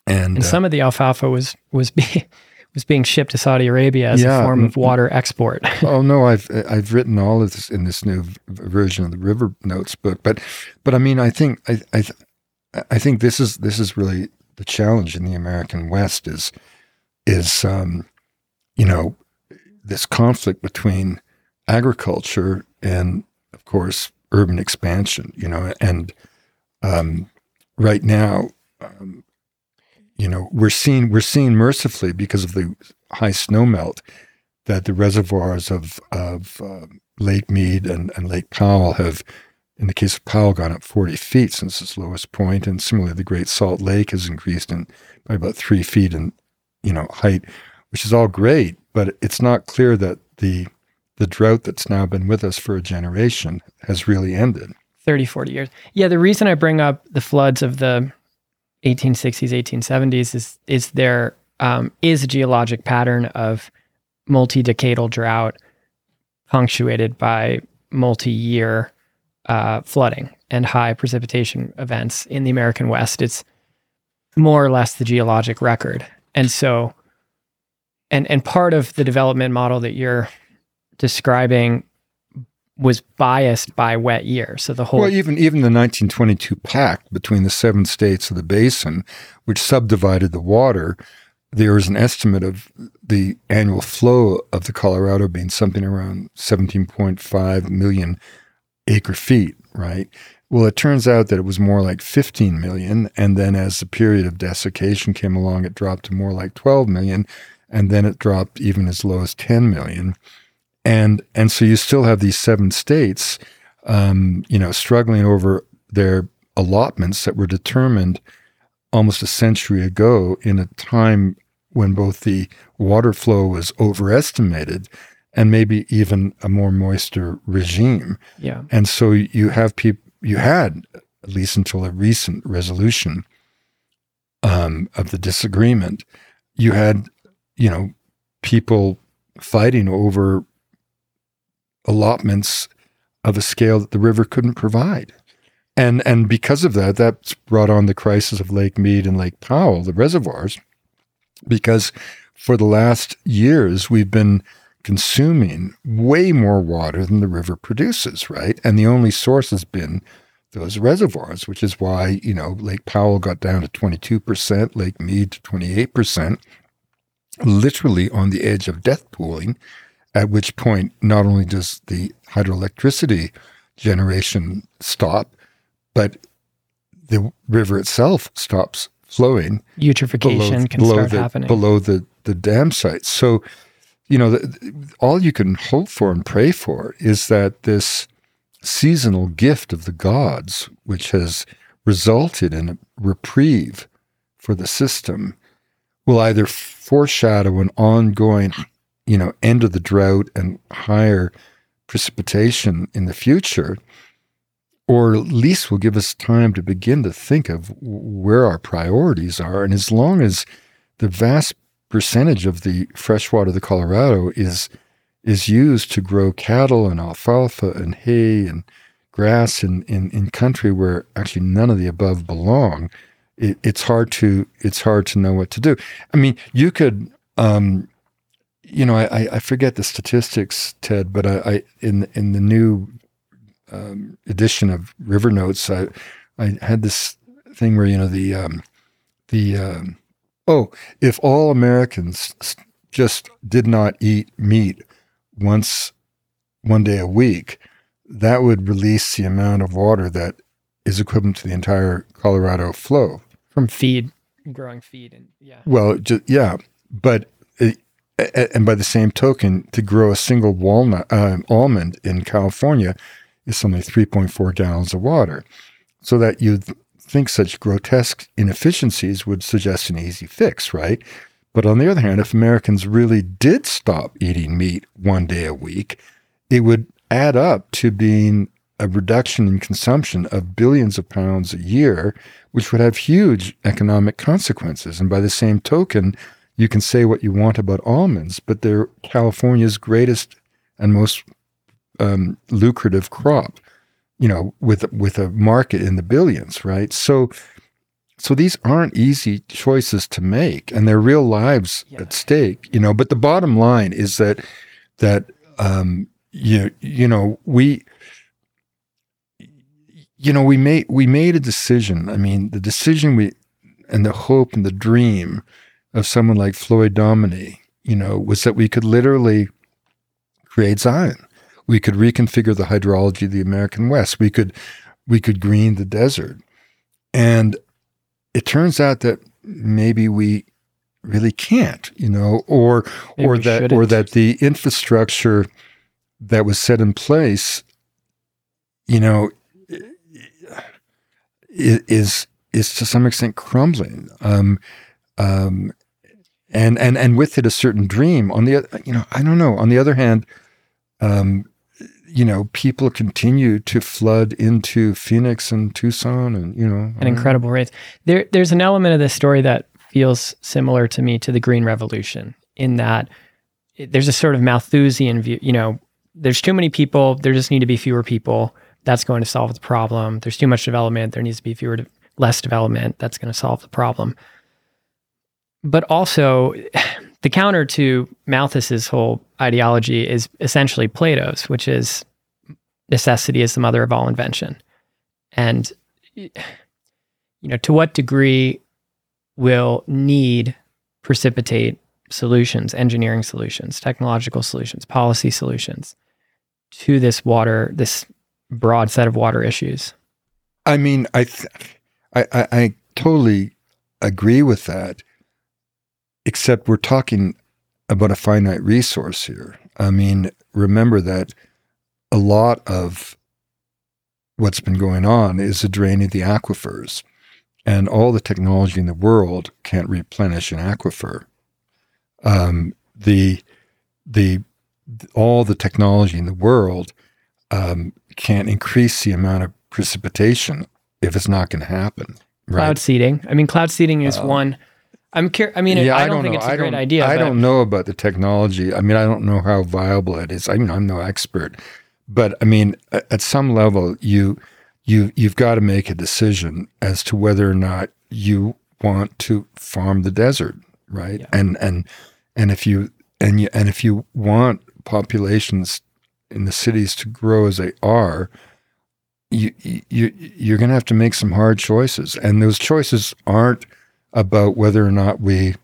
And, And uh, some of the alfalfa was was being was being shipped to Saudi Arabia as Yeah, a form of water export. oh no, I've I've written all of this in this new version of the River Notes book, but but I mean, I think I I I think this is this is really the challenge in the American West is is um, you know this conflict between agriculture and of course urban expansion, you know, and um, right now. Um, you know, we're seeing we're seeing mercifully because of the high snow melt that the reservoirs of of uh, Lake Mead and, and Lake Powell have, in the case of Powell, gone up 40 feet since its lowest point, and similarly, the Great Salt Lake has increased in by about three feet in you know height, which is all great, but it's not clear that the the drought that's now been with us for a generation has really ended. 30, 40 years. Yeah, the reason I bring up the floods of the 1860s, 1870s is is there um, is a geologic pattern of multi-decadal drought punctuated by multi-year uh, flooding and high precipitation events in the American West. It's more or less the geologic record, and so and and part of the development model that you're describing was biased by wet year. So the whole Well, even even the 1922 pact between the seven states of the basin, which subdivided the water, there is an estimate of the annual flow of the Colorado being something around 17.5 million acre feet, right? Well, it turns out that it was more like 15 million, and then as the period of desiccation came along, it dropped to more like 12 million, and then it dropped even as low as 10 million and and so you still have these seven states, um, you know, struggling over their allotments that were determined almost a century ago in a time when both the water flow was overestimated and maybe even a more moister regime. yeah. And so you have people, you had, at least until a recent resolution um, of the disagreement, you had, you know, people fighting over allotments of a scale that the river couldn't provide. And, and because of that, that's brought on the crisis of Lake Mead and Lake Powell, the reservoirs, because for the last years, we've been consuming way more water than the river produces, right? And the only source has been those reservoirs, which is why, you know, Lake Powell got down to 22%, Lake Mead to 28%, literally on the edge of death pooling, at which point not only does the hydroelectricity generation stop, but the river itself stops flowing Eutrophication can start the, happening. below the, the dam sites. So, you know, the, all you can hope for and pray for is that this seasonal gift of the gods, which has resulted in a reprieve for the system, will either foreshadow an ongoing, you know, end of the drought and higher precipitation in the future, or at least will give us time to begin to think of where our priorities are. And as long as the vast percentage of the fresh water of the Colorado is is used to grow cattle and alfalfa and hay and grass in, in, in country where actually none of the above belong, it, it's hard to it's hard to know what to do. I mean, you could um, you know, I, I forget the statistics, Ted, but I, I in in the new um, edition of River Notes, I I had this thing where you know the um, the um, oh, if all Americans just did not eat meat once one day a week, that would release the amount of water that is equivalent to the entire Colorado flow. from feed, growing feed, and yeah, Well, ju- yeah, but it, and by the same token, to grow a single walnut um, almond in California is something like 3.4 gallons of water. so that you think such grotesque inefficiencies would suggest an easy fix, right? But on the other hand, if Americans really did stop eating meat one day a week, it would add up to being a reduction in consumption of billions of pounds a year, which would have huge economic consequences. And by the same token, you can say what you want about almonds, but they're California's greatest and most um, lucrative crop. You know, with with a market in the billions, right? So, so these aren't easy choices to make, and they're real lives yeah. at stake. You know, but the bottom line is that that um, you you know we you know we made we made a decision. I mean, the decision we and the hope and the dream of someone like Floyd Dominy, you know, was that we could literally create Zion. We could reconfigure the hydrology of the American West. We could we could green the desert. And it turns out that maybe we really can't, you know, or maybe or that shouldn't. or that the infrastructure that was set in place, you know, is is to some extent crumbling. Um, um, and and and with it a certain dream. On the you know, I don't know. On the other hand, um, you know, people continue to flood into Phoenix and Tucson, and you know, an incredible rates. There, there's an element of this story that feels similar to me to the Green Revolution in that there's a sort of Malthusian view. You know, there's too many people. There just need to be fewer people. That's going to solve the problem. There's too much development. There needs to be fewer, de- less development. That's going to solve the problem. But also, the counter to Malthus's whole ideology is essentially Plato's, which is necessity is the mother of all invention. And you know, to what degree will need precipitate solutions, engineering solutions, technological solutions, policy solutions to this water, this broad set of water issues? I mean, I, th- I, I, I totally agree with that except we're talking about a finite resource here. I mean, remember that a lot of what's been going on is the draining of the aquifers, and all the technology in the world can't replenish an aquifer. Um, the the all the technology in the world um, can't increase the amount of precipitation if it's not going to happen. Right? Cloud seeding. I mean, cloud seeding is uh, one I'm curious. I mean, yeah, I, don't I, don't think know. it's a great idea. I but... don't know about the technology. I mean, I don't know how viable it is. I mean, I'm no expert, but I mean, at some level, you you you've got to make a decision as to whether or not you want to farm the desert, right? Yeah. And and and if you and you and if you want populations in the cities to grow as they are, you you you're going to have to make some hard choices, and those choices aren't about whether or not we,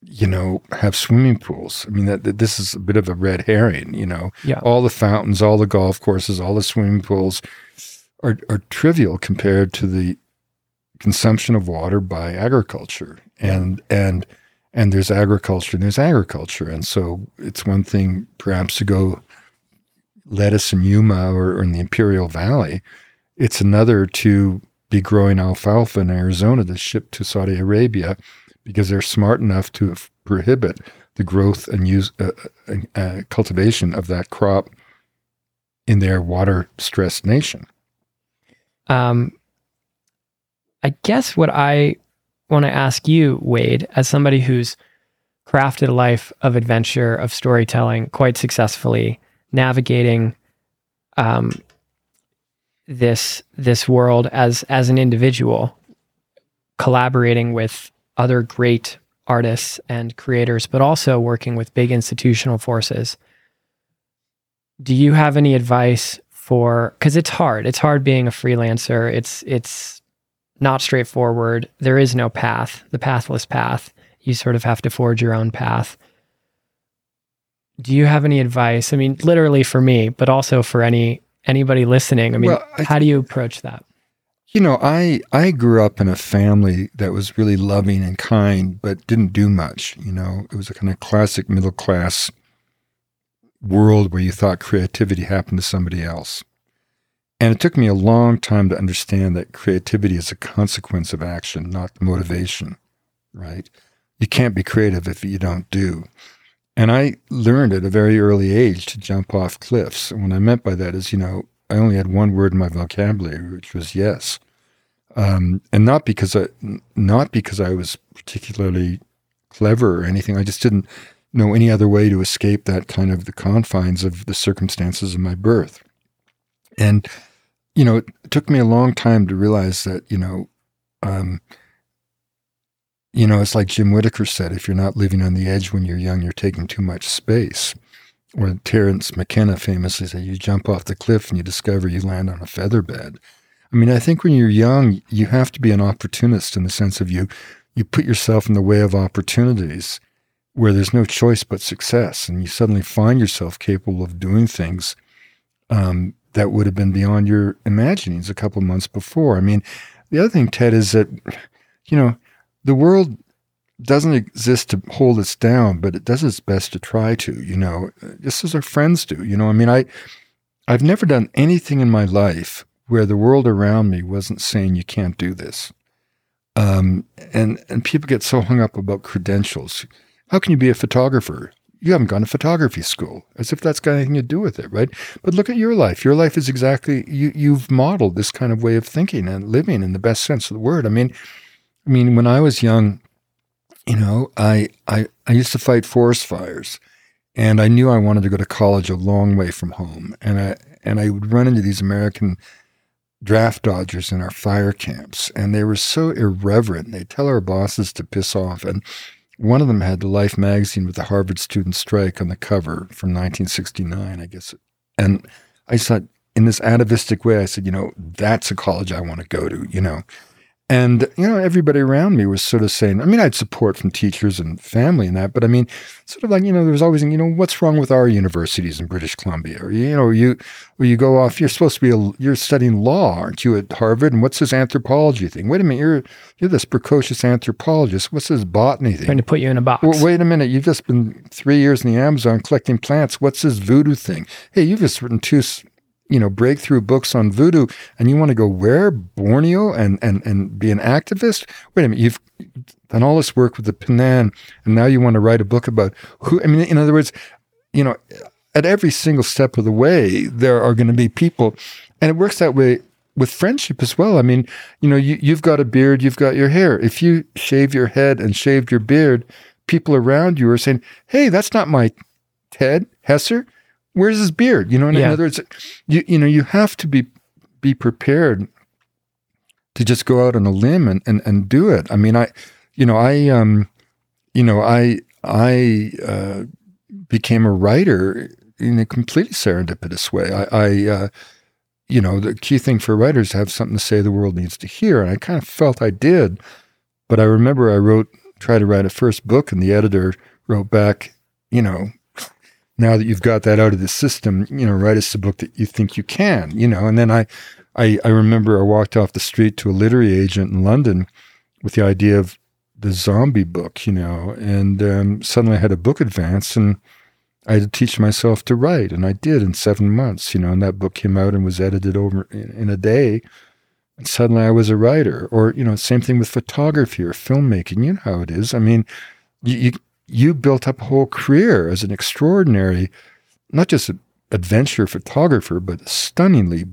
you know, have swimming pools. I mean, that, that, this is a bit of a red herring. You know, yeah. all the fountains, all the golf courses, all the swimming pools are are trivial compared to the consumption of water by agriculture, and and and there's agriculture and there's agriculture, and so it's one thing perhaps to go lettuce in Yuma or, or in the Imperial Valley. It's another to be growing alfalfa in Arizona to ship to Saudi Arabia because they're smart enough to prohibit the growth and use uh, uh, uh, cultivation of that crop in their water stressed nation. Um, I guess what I want to ask you, Wade, as somebody who's crafted a life of adventure, of storytelling quite successfully, navigating um, this this world as as an individual collaborating with other great artists and creators but also working with big institutional forces. Do you have any advice for cuz it's hard. It's hard being a freelancer. It's it's not straightforward. There is no path the pathless path. You sort of have to forge your own path. Do you have any advice? I mean literally for me but also for any anybody listening? I mean, well, I how do you approach that? You know, I I grew up in a family that was really loving and kind, but didn't do much. You know, it was a kind of classic middle class world where you thought creativity happened to somebody else. And it took me a long time to understand that creativity is a consequence of action, not motivation, right? You can't be creative if you don't do. And I learned at a very early age to jump off cliffs. And what I meant by that is, you know, I only had one word in my vocabulary, which was yes. Um, and not because I, not because I was particularly clever or anything. I just didn't know any other way to escape that kind of the confines of the circumstances of my birth. And, you know, it took me a long time to realize that, you know, um, you know, it's like Jim Whittaker said if you're not living on the edge when you're young, you're taking too much space. Or Terence McKenna famously said, you jump off the cliff and you discover you land on a feather bed. I mean, I think when you're young, you have to be an opportunist in the sense of you you put yourself in the way of opportunities where there's no choice but success, and you suddenly find yourself capable of doing things um, that would have been beyond your imaginings a couple months before. I mean, the other thing, Ted, is that you know the world doesn't exist to hold us down, but it does its best to try to. You know, just as our friends do. You know, I mean, I I've never done anything in my life where the world around me wasn't saying you can't do this. Um, and and people get so hung up about credentials. How can you be a photographer? You haven't gone to photography school, as if that's got anything to do with it, right? But look at your life. Your life is exactly you. You've modeled this kind of way of thinking and living in the best sense of the word. I mean, I mean, when I was young, you know, I I I used to fight forest fires, and I knew I wanted to go to college a long way from home, and I and I would run into these American draft dodgers in our fire camps, and they were so irreverent. They'd tell our bosses to piss off. And one of them had the Life magazine with the Harvard student strike on the cover from 1969, I guess. And I said, in this atavistic way, I said, you know, that's a college I want to go to, you know. And, you know, everybody around me was sort of saying, I mean, I had support from teachers and family and that, but I mean, sort of like, you know, there was always, you know, what's wrong with our universities in British Columbia? Or, you know, you, or you go off, you're supposed to be, a, you're studying law, aren't you at Harvard? And what's this anthropology thing? Wait a minute, you're, you're this precocious anthropologist. What's this botany thing? Trying to put you in a box. Well, wait a minute, you've just been three years in the Amazon collecting plants. What's this voodoo thing? Hey, you've just written two you know breakthrough books on voodoo and you want to go where? Borneo? and and and be an activist? Wait a minute you've done all this work with the Penan and now you want to write a book about who i mean in other words you know at every single step of the way there are going to be people and it works that way with friendship as well. I mean you know you, you've got a beard you've got your hair. If you shave your head and shaved your beard people around you are saying hey that's not my ted hesser where's his beard? You know, in, yeah. in other words, you you know, you have to be be prepared to just go out on a limb and, and, and do it. I mean, I, you know, I, um, you know, I, I, uh, became a writer in a completely serendipitous way. I, I uh, you know, the key thing for writers to have something to say the world needs to hear. And I kind of felt I did, but I remember I wrote, tried to write a first book and the editor wrote back, you know, now that you've got that out of the system, you know, write us a book that you think you can, you know. And then I, I, I remember I walked off the street to a literary agent in London with the idea of the zombie book, you know, and um, suddenly I had a book advance and I had to teach myself to write, and I did in seven months, you know. And that book came out and was edited over in, in a day, and suddenly I was a writer. Or you know, same thing with photography or filmmaking. You know how it is. I mean, you, you you built up a whole career as an extraordinary, not just an adventure photographer, but a stunningly,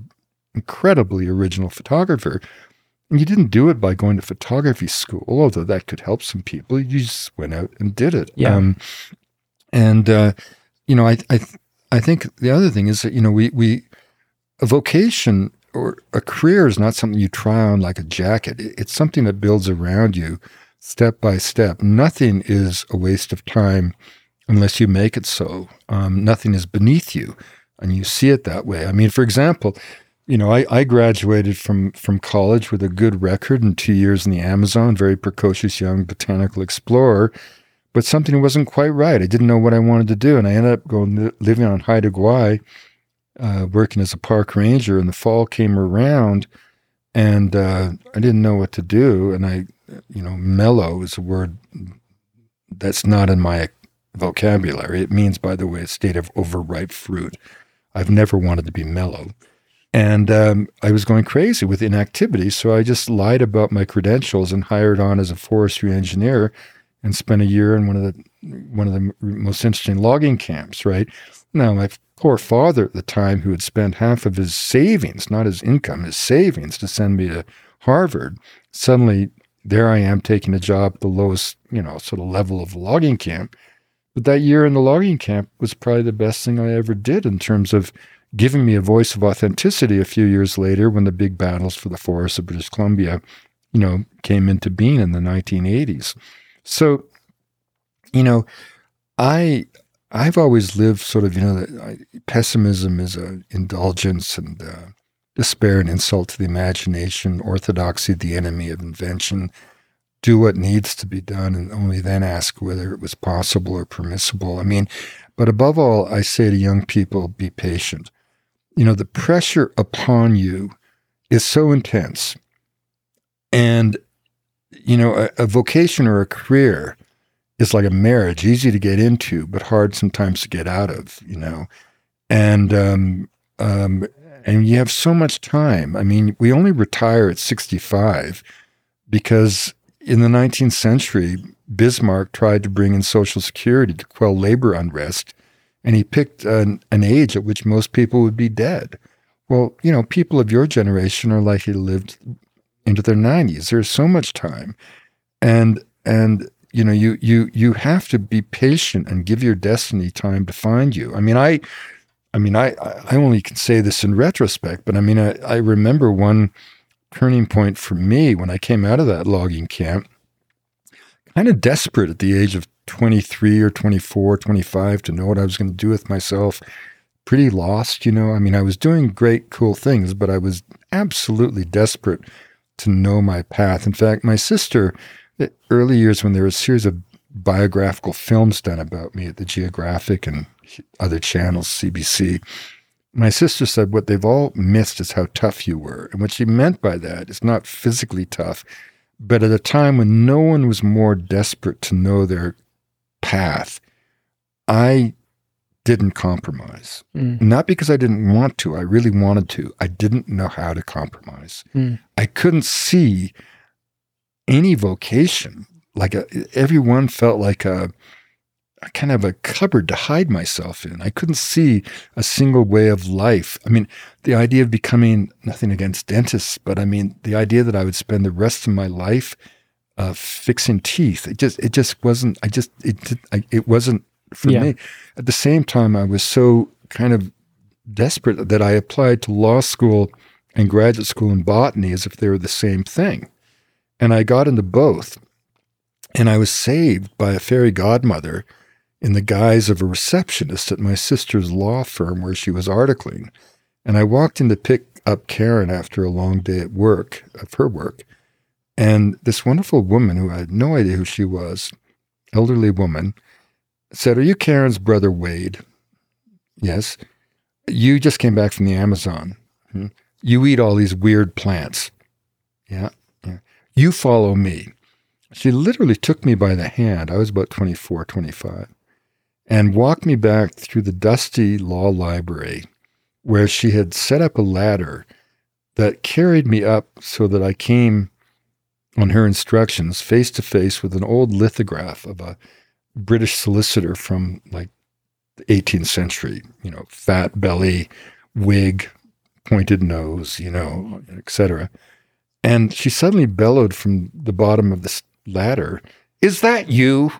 incredibly original photographer. And you didn't do it by going to photography school, although that could help some people. You just went out and did it. Yeah. Um, and uh, you know, I I I think the other thing is that you know we we a vocation or a career is not something you try on like a jacket. It's something that builds around you step by step. Nothing is a waste of time unless you make it so. Um, nothing is beneath you, and you see it that way. I mean, for example, you know, I, I graduated from from college with a good record and two years in the Amazon, very precocious young botanical explorer. But something wasn't quite right. I didn't know what I wanted to do, and I ended up going living on Haida Gwaii, uh, working as a park ranger. And the fall came around, and uh, I didn't know what to do. And I you know, mellow is a word that's not in my vocabulary. It means, by the way, a state of overripe fruit. I've never wanted to be mellow. And um, I was going crazy with inactivity. So I just lied about my credentials and hired on as a forestry engineer and spent a year in one of the one of the most interesting logging camps, right? Now, my poor father at the time, who had spent half of his savings, not his income, his savings to send me to Harvard, suddenly there I am taking a job at the lowest, you know, sort of level of logging camp. But that year in the logging camp was probably the best thing I ever did in terms of giving me a voice of authenticity a few years later when the big battles for the forests of British Columbia, you know, came into being in the 1980s. So, you know, I I've always lived sort of, you know, pessimism is an indulgence and uh, despair an insult to the imagination, orthodoxy the enemy of invention. Do what needs to be done and only then ask whether it was possible or permissible. I mean, but above all, I say to young people, be patient. You know, the pressure upon you is so intense. And, you know, a, a vocation or a career is like a marriage, easy to get into, but hard sometimes to get out of, you know. And um, um, and you have so much time. I mean, we only retire at 65 because in the 19th century, Bismarck tried to bring in Social Security to quell labor unrest, and he picked an, an age at which most people would be dead. Well, you know, people of your generation are likely to live into their 90s. There's so much time. And and you know, you you you have to be patient and give your destiny time to find you. I mean, I I mean, I I only can say this in retrospect, but I mean, I, I remember one turning point for me when I came out of that logging camp, kind of desperate at the age of 23 or 24, 25 to know what I was going to do with myself. Pretty lost, you know. I mean, I was doing great, cool things, but I was absolutely desperate to know my path. In fact, my sister, the early years when there were a series of biographical films done about me at the Geographic and other channels, CBC. My sister said what they've all missed is how tough you were. And what she meant by that is not physically tough, but at a time when no one was more desperate to know their path, I didn't compromise. Mm. Not because I didn't want to, I really wanted to. I didn't know how to compromise. Mm. I couldn't see any vocation like a, everyone felt like a, a kind of a cupboard to hide myself in. I couldn't see a single way of life. I mean, the idea of becoming nothing against dentists, but I mean, the idea that I would spend the rest of my life uh, fixing teeth. It just, it just wasn't. I just, it, I, it wasn't for yeah. me. At the same time, I was so kind of desperate that I applied to law school and graduate school in botany as if they were the same thing, and I got into both. And I was saved by a fairy godmother in the guise of a receptionist at my sister's law firm where she was articling. And I walked in to pick up Karen after a long day at work, of her work. And this wonderful woman, who I had no idea who she was, elderly woman, said, Are you Karen's brother Wade? Yes. You just came back from the Amazon. Hmm? You eat all these weird plants. Yeah. You follow me. She literally took me by the hand. I was about 24, 25, and walked me back through the dusty law library where she had set up a ladder that carried me up so that I came on her instructions face to face with an old lithograph of a British solicitor from like the 18th century, you know, fat belly, wig, pointed nose, you know, etc. And she suddenly bellowed from the bottom of the ladder, Is that you?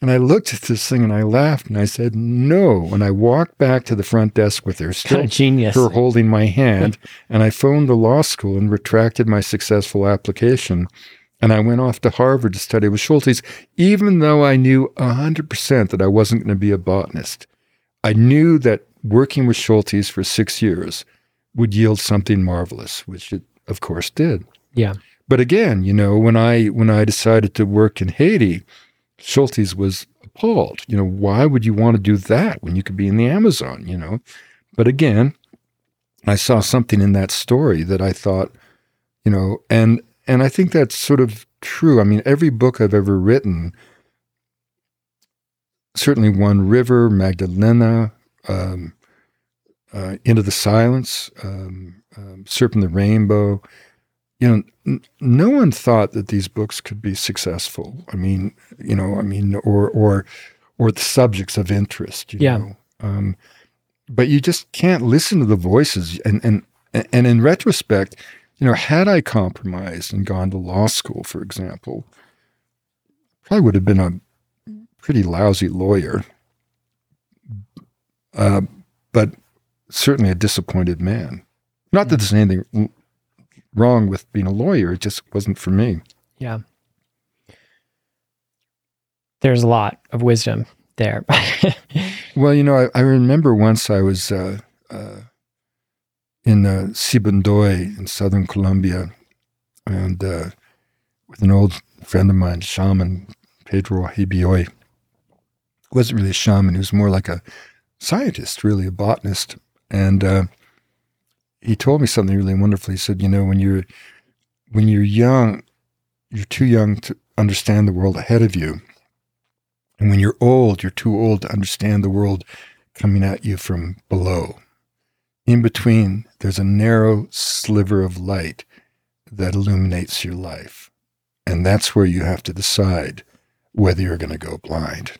And I looked at this thing and I laughed and I said, No. And I walked back to the front desk with her, still genius. her holding my hand. and I phoned the law school and retracted my successful application. And I went off to Harvard to study with Schultes, even though I knew 100% that I wasn't going to be a botanist. I knew that working with Schultes for six years would yield something marvelous, which it, of course, did. Yeah. But again, you know, when I when I decided to work in Haiti, Schultes was appalled. You know, why would you want to do that when you could be in the Amazon? You know, but again, I saw something in that story that I thought, you know, and and I think that's sort of true. I mean, every book I've ever written, certainly One River, Magdalena, um, uh, Into the Silence, um, um, Serpent the Rainbow. You know, n- no one thought that these books could be successful. I mean, you know, I mean, or or or the subjects of interest. You Yeah. Know? Um, but you just can't listen to the voices. And and and in retrospect, you know, had I compromised and gone to law school, for example, probably would have been a pretty lousy lawyer. Uh, but certainly a disappointed man. Not that there's anything wrong with being a lawyer; it just wasn't for me. Yeah. There's a lot of wisdom there. Well, you know, I, I remember once I was uh, uh, in uh, Sibundoy in southern Colombia, and uh, with an old friend of mine, shaman Pedro Juajibioy. wasn't really a shaman; he was more like a scientist, really a botanist. And uh, he told me something really wonderful. He said, "You know, when you're when you're young, you're too young to understand the world ahead of you." And when you're old, you're too old to understand the world coming at you from below. In between, there's a narrow sliver of light that illuminates your life. And that's where you have to decide whether you're going to go blind.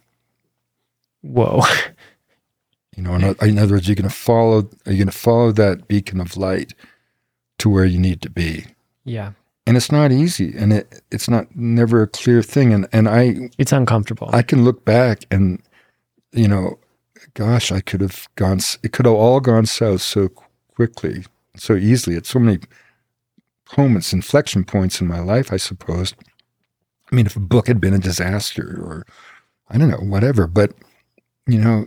Whoa. You know, in, in other words, you're going to follow, are you going to follow that beacon of light to where you need to be? Yeah. And it's not easy and it, it's not never a clear thing. And, and I, It's uncomfortable. I can look back and, you know, gosh, I could have gone, it could have all gone south so quickly, so easily. At so many moments, inflection points in my life, I suppose. I mean, if a book had been a disaster or I don't know, whatever, but, you know,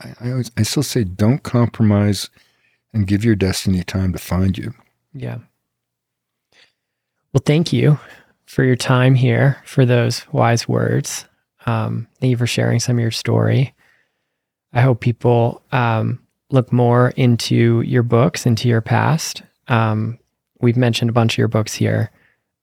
I, I, always, I still say don't compromise and give your destiny time to find you. yeah. Well, thank you for your time here, for those wise words. Um, thank you for sharing some of your story. I hope people um, look more into your books, into your past. Um, we've mentioned a bunch of your books here.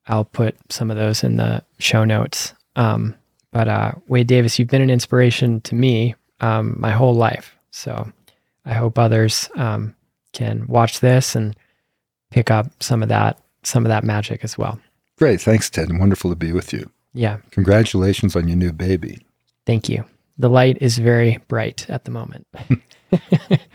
I'll put some of those in the show notes. Um, but uh, Wade Davis, you've been an inspiration to me um, my whole life. So I hope others um, can watch this and pick up some of that some of that magic as well. Great. Thanks, Ted. And wonderful to be with you. Yeah, Congratulations on your new baby. thank you. The light is very bright at the moment.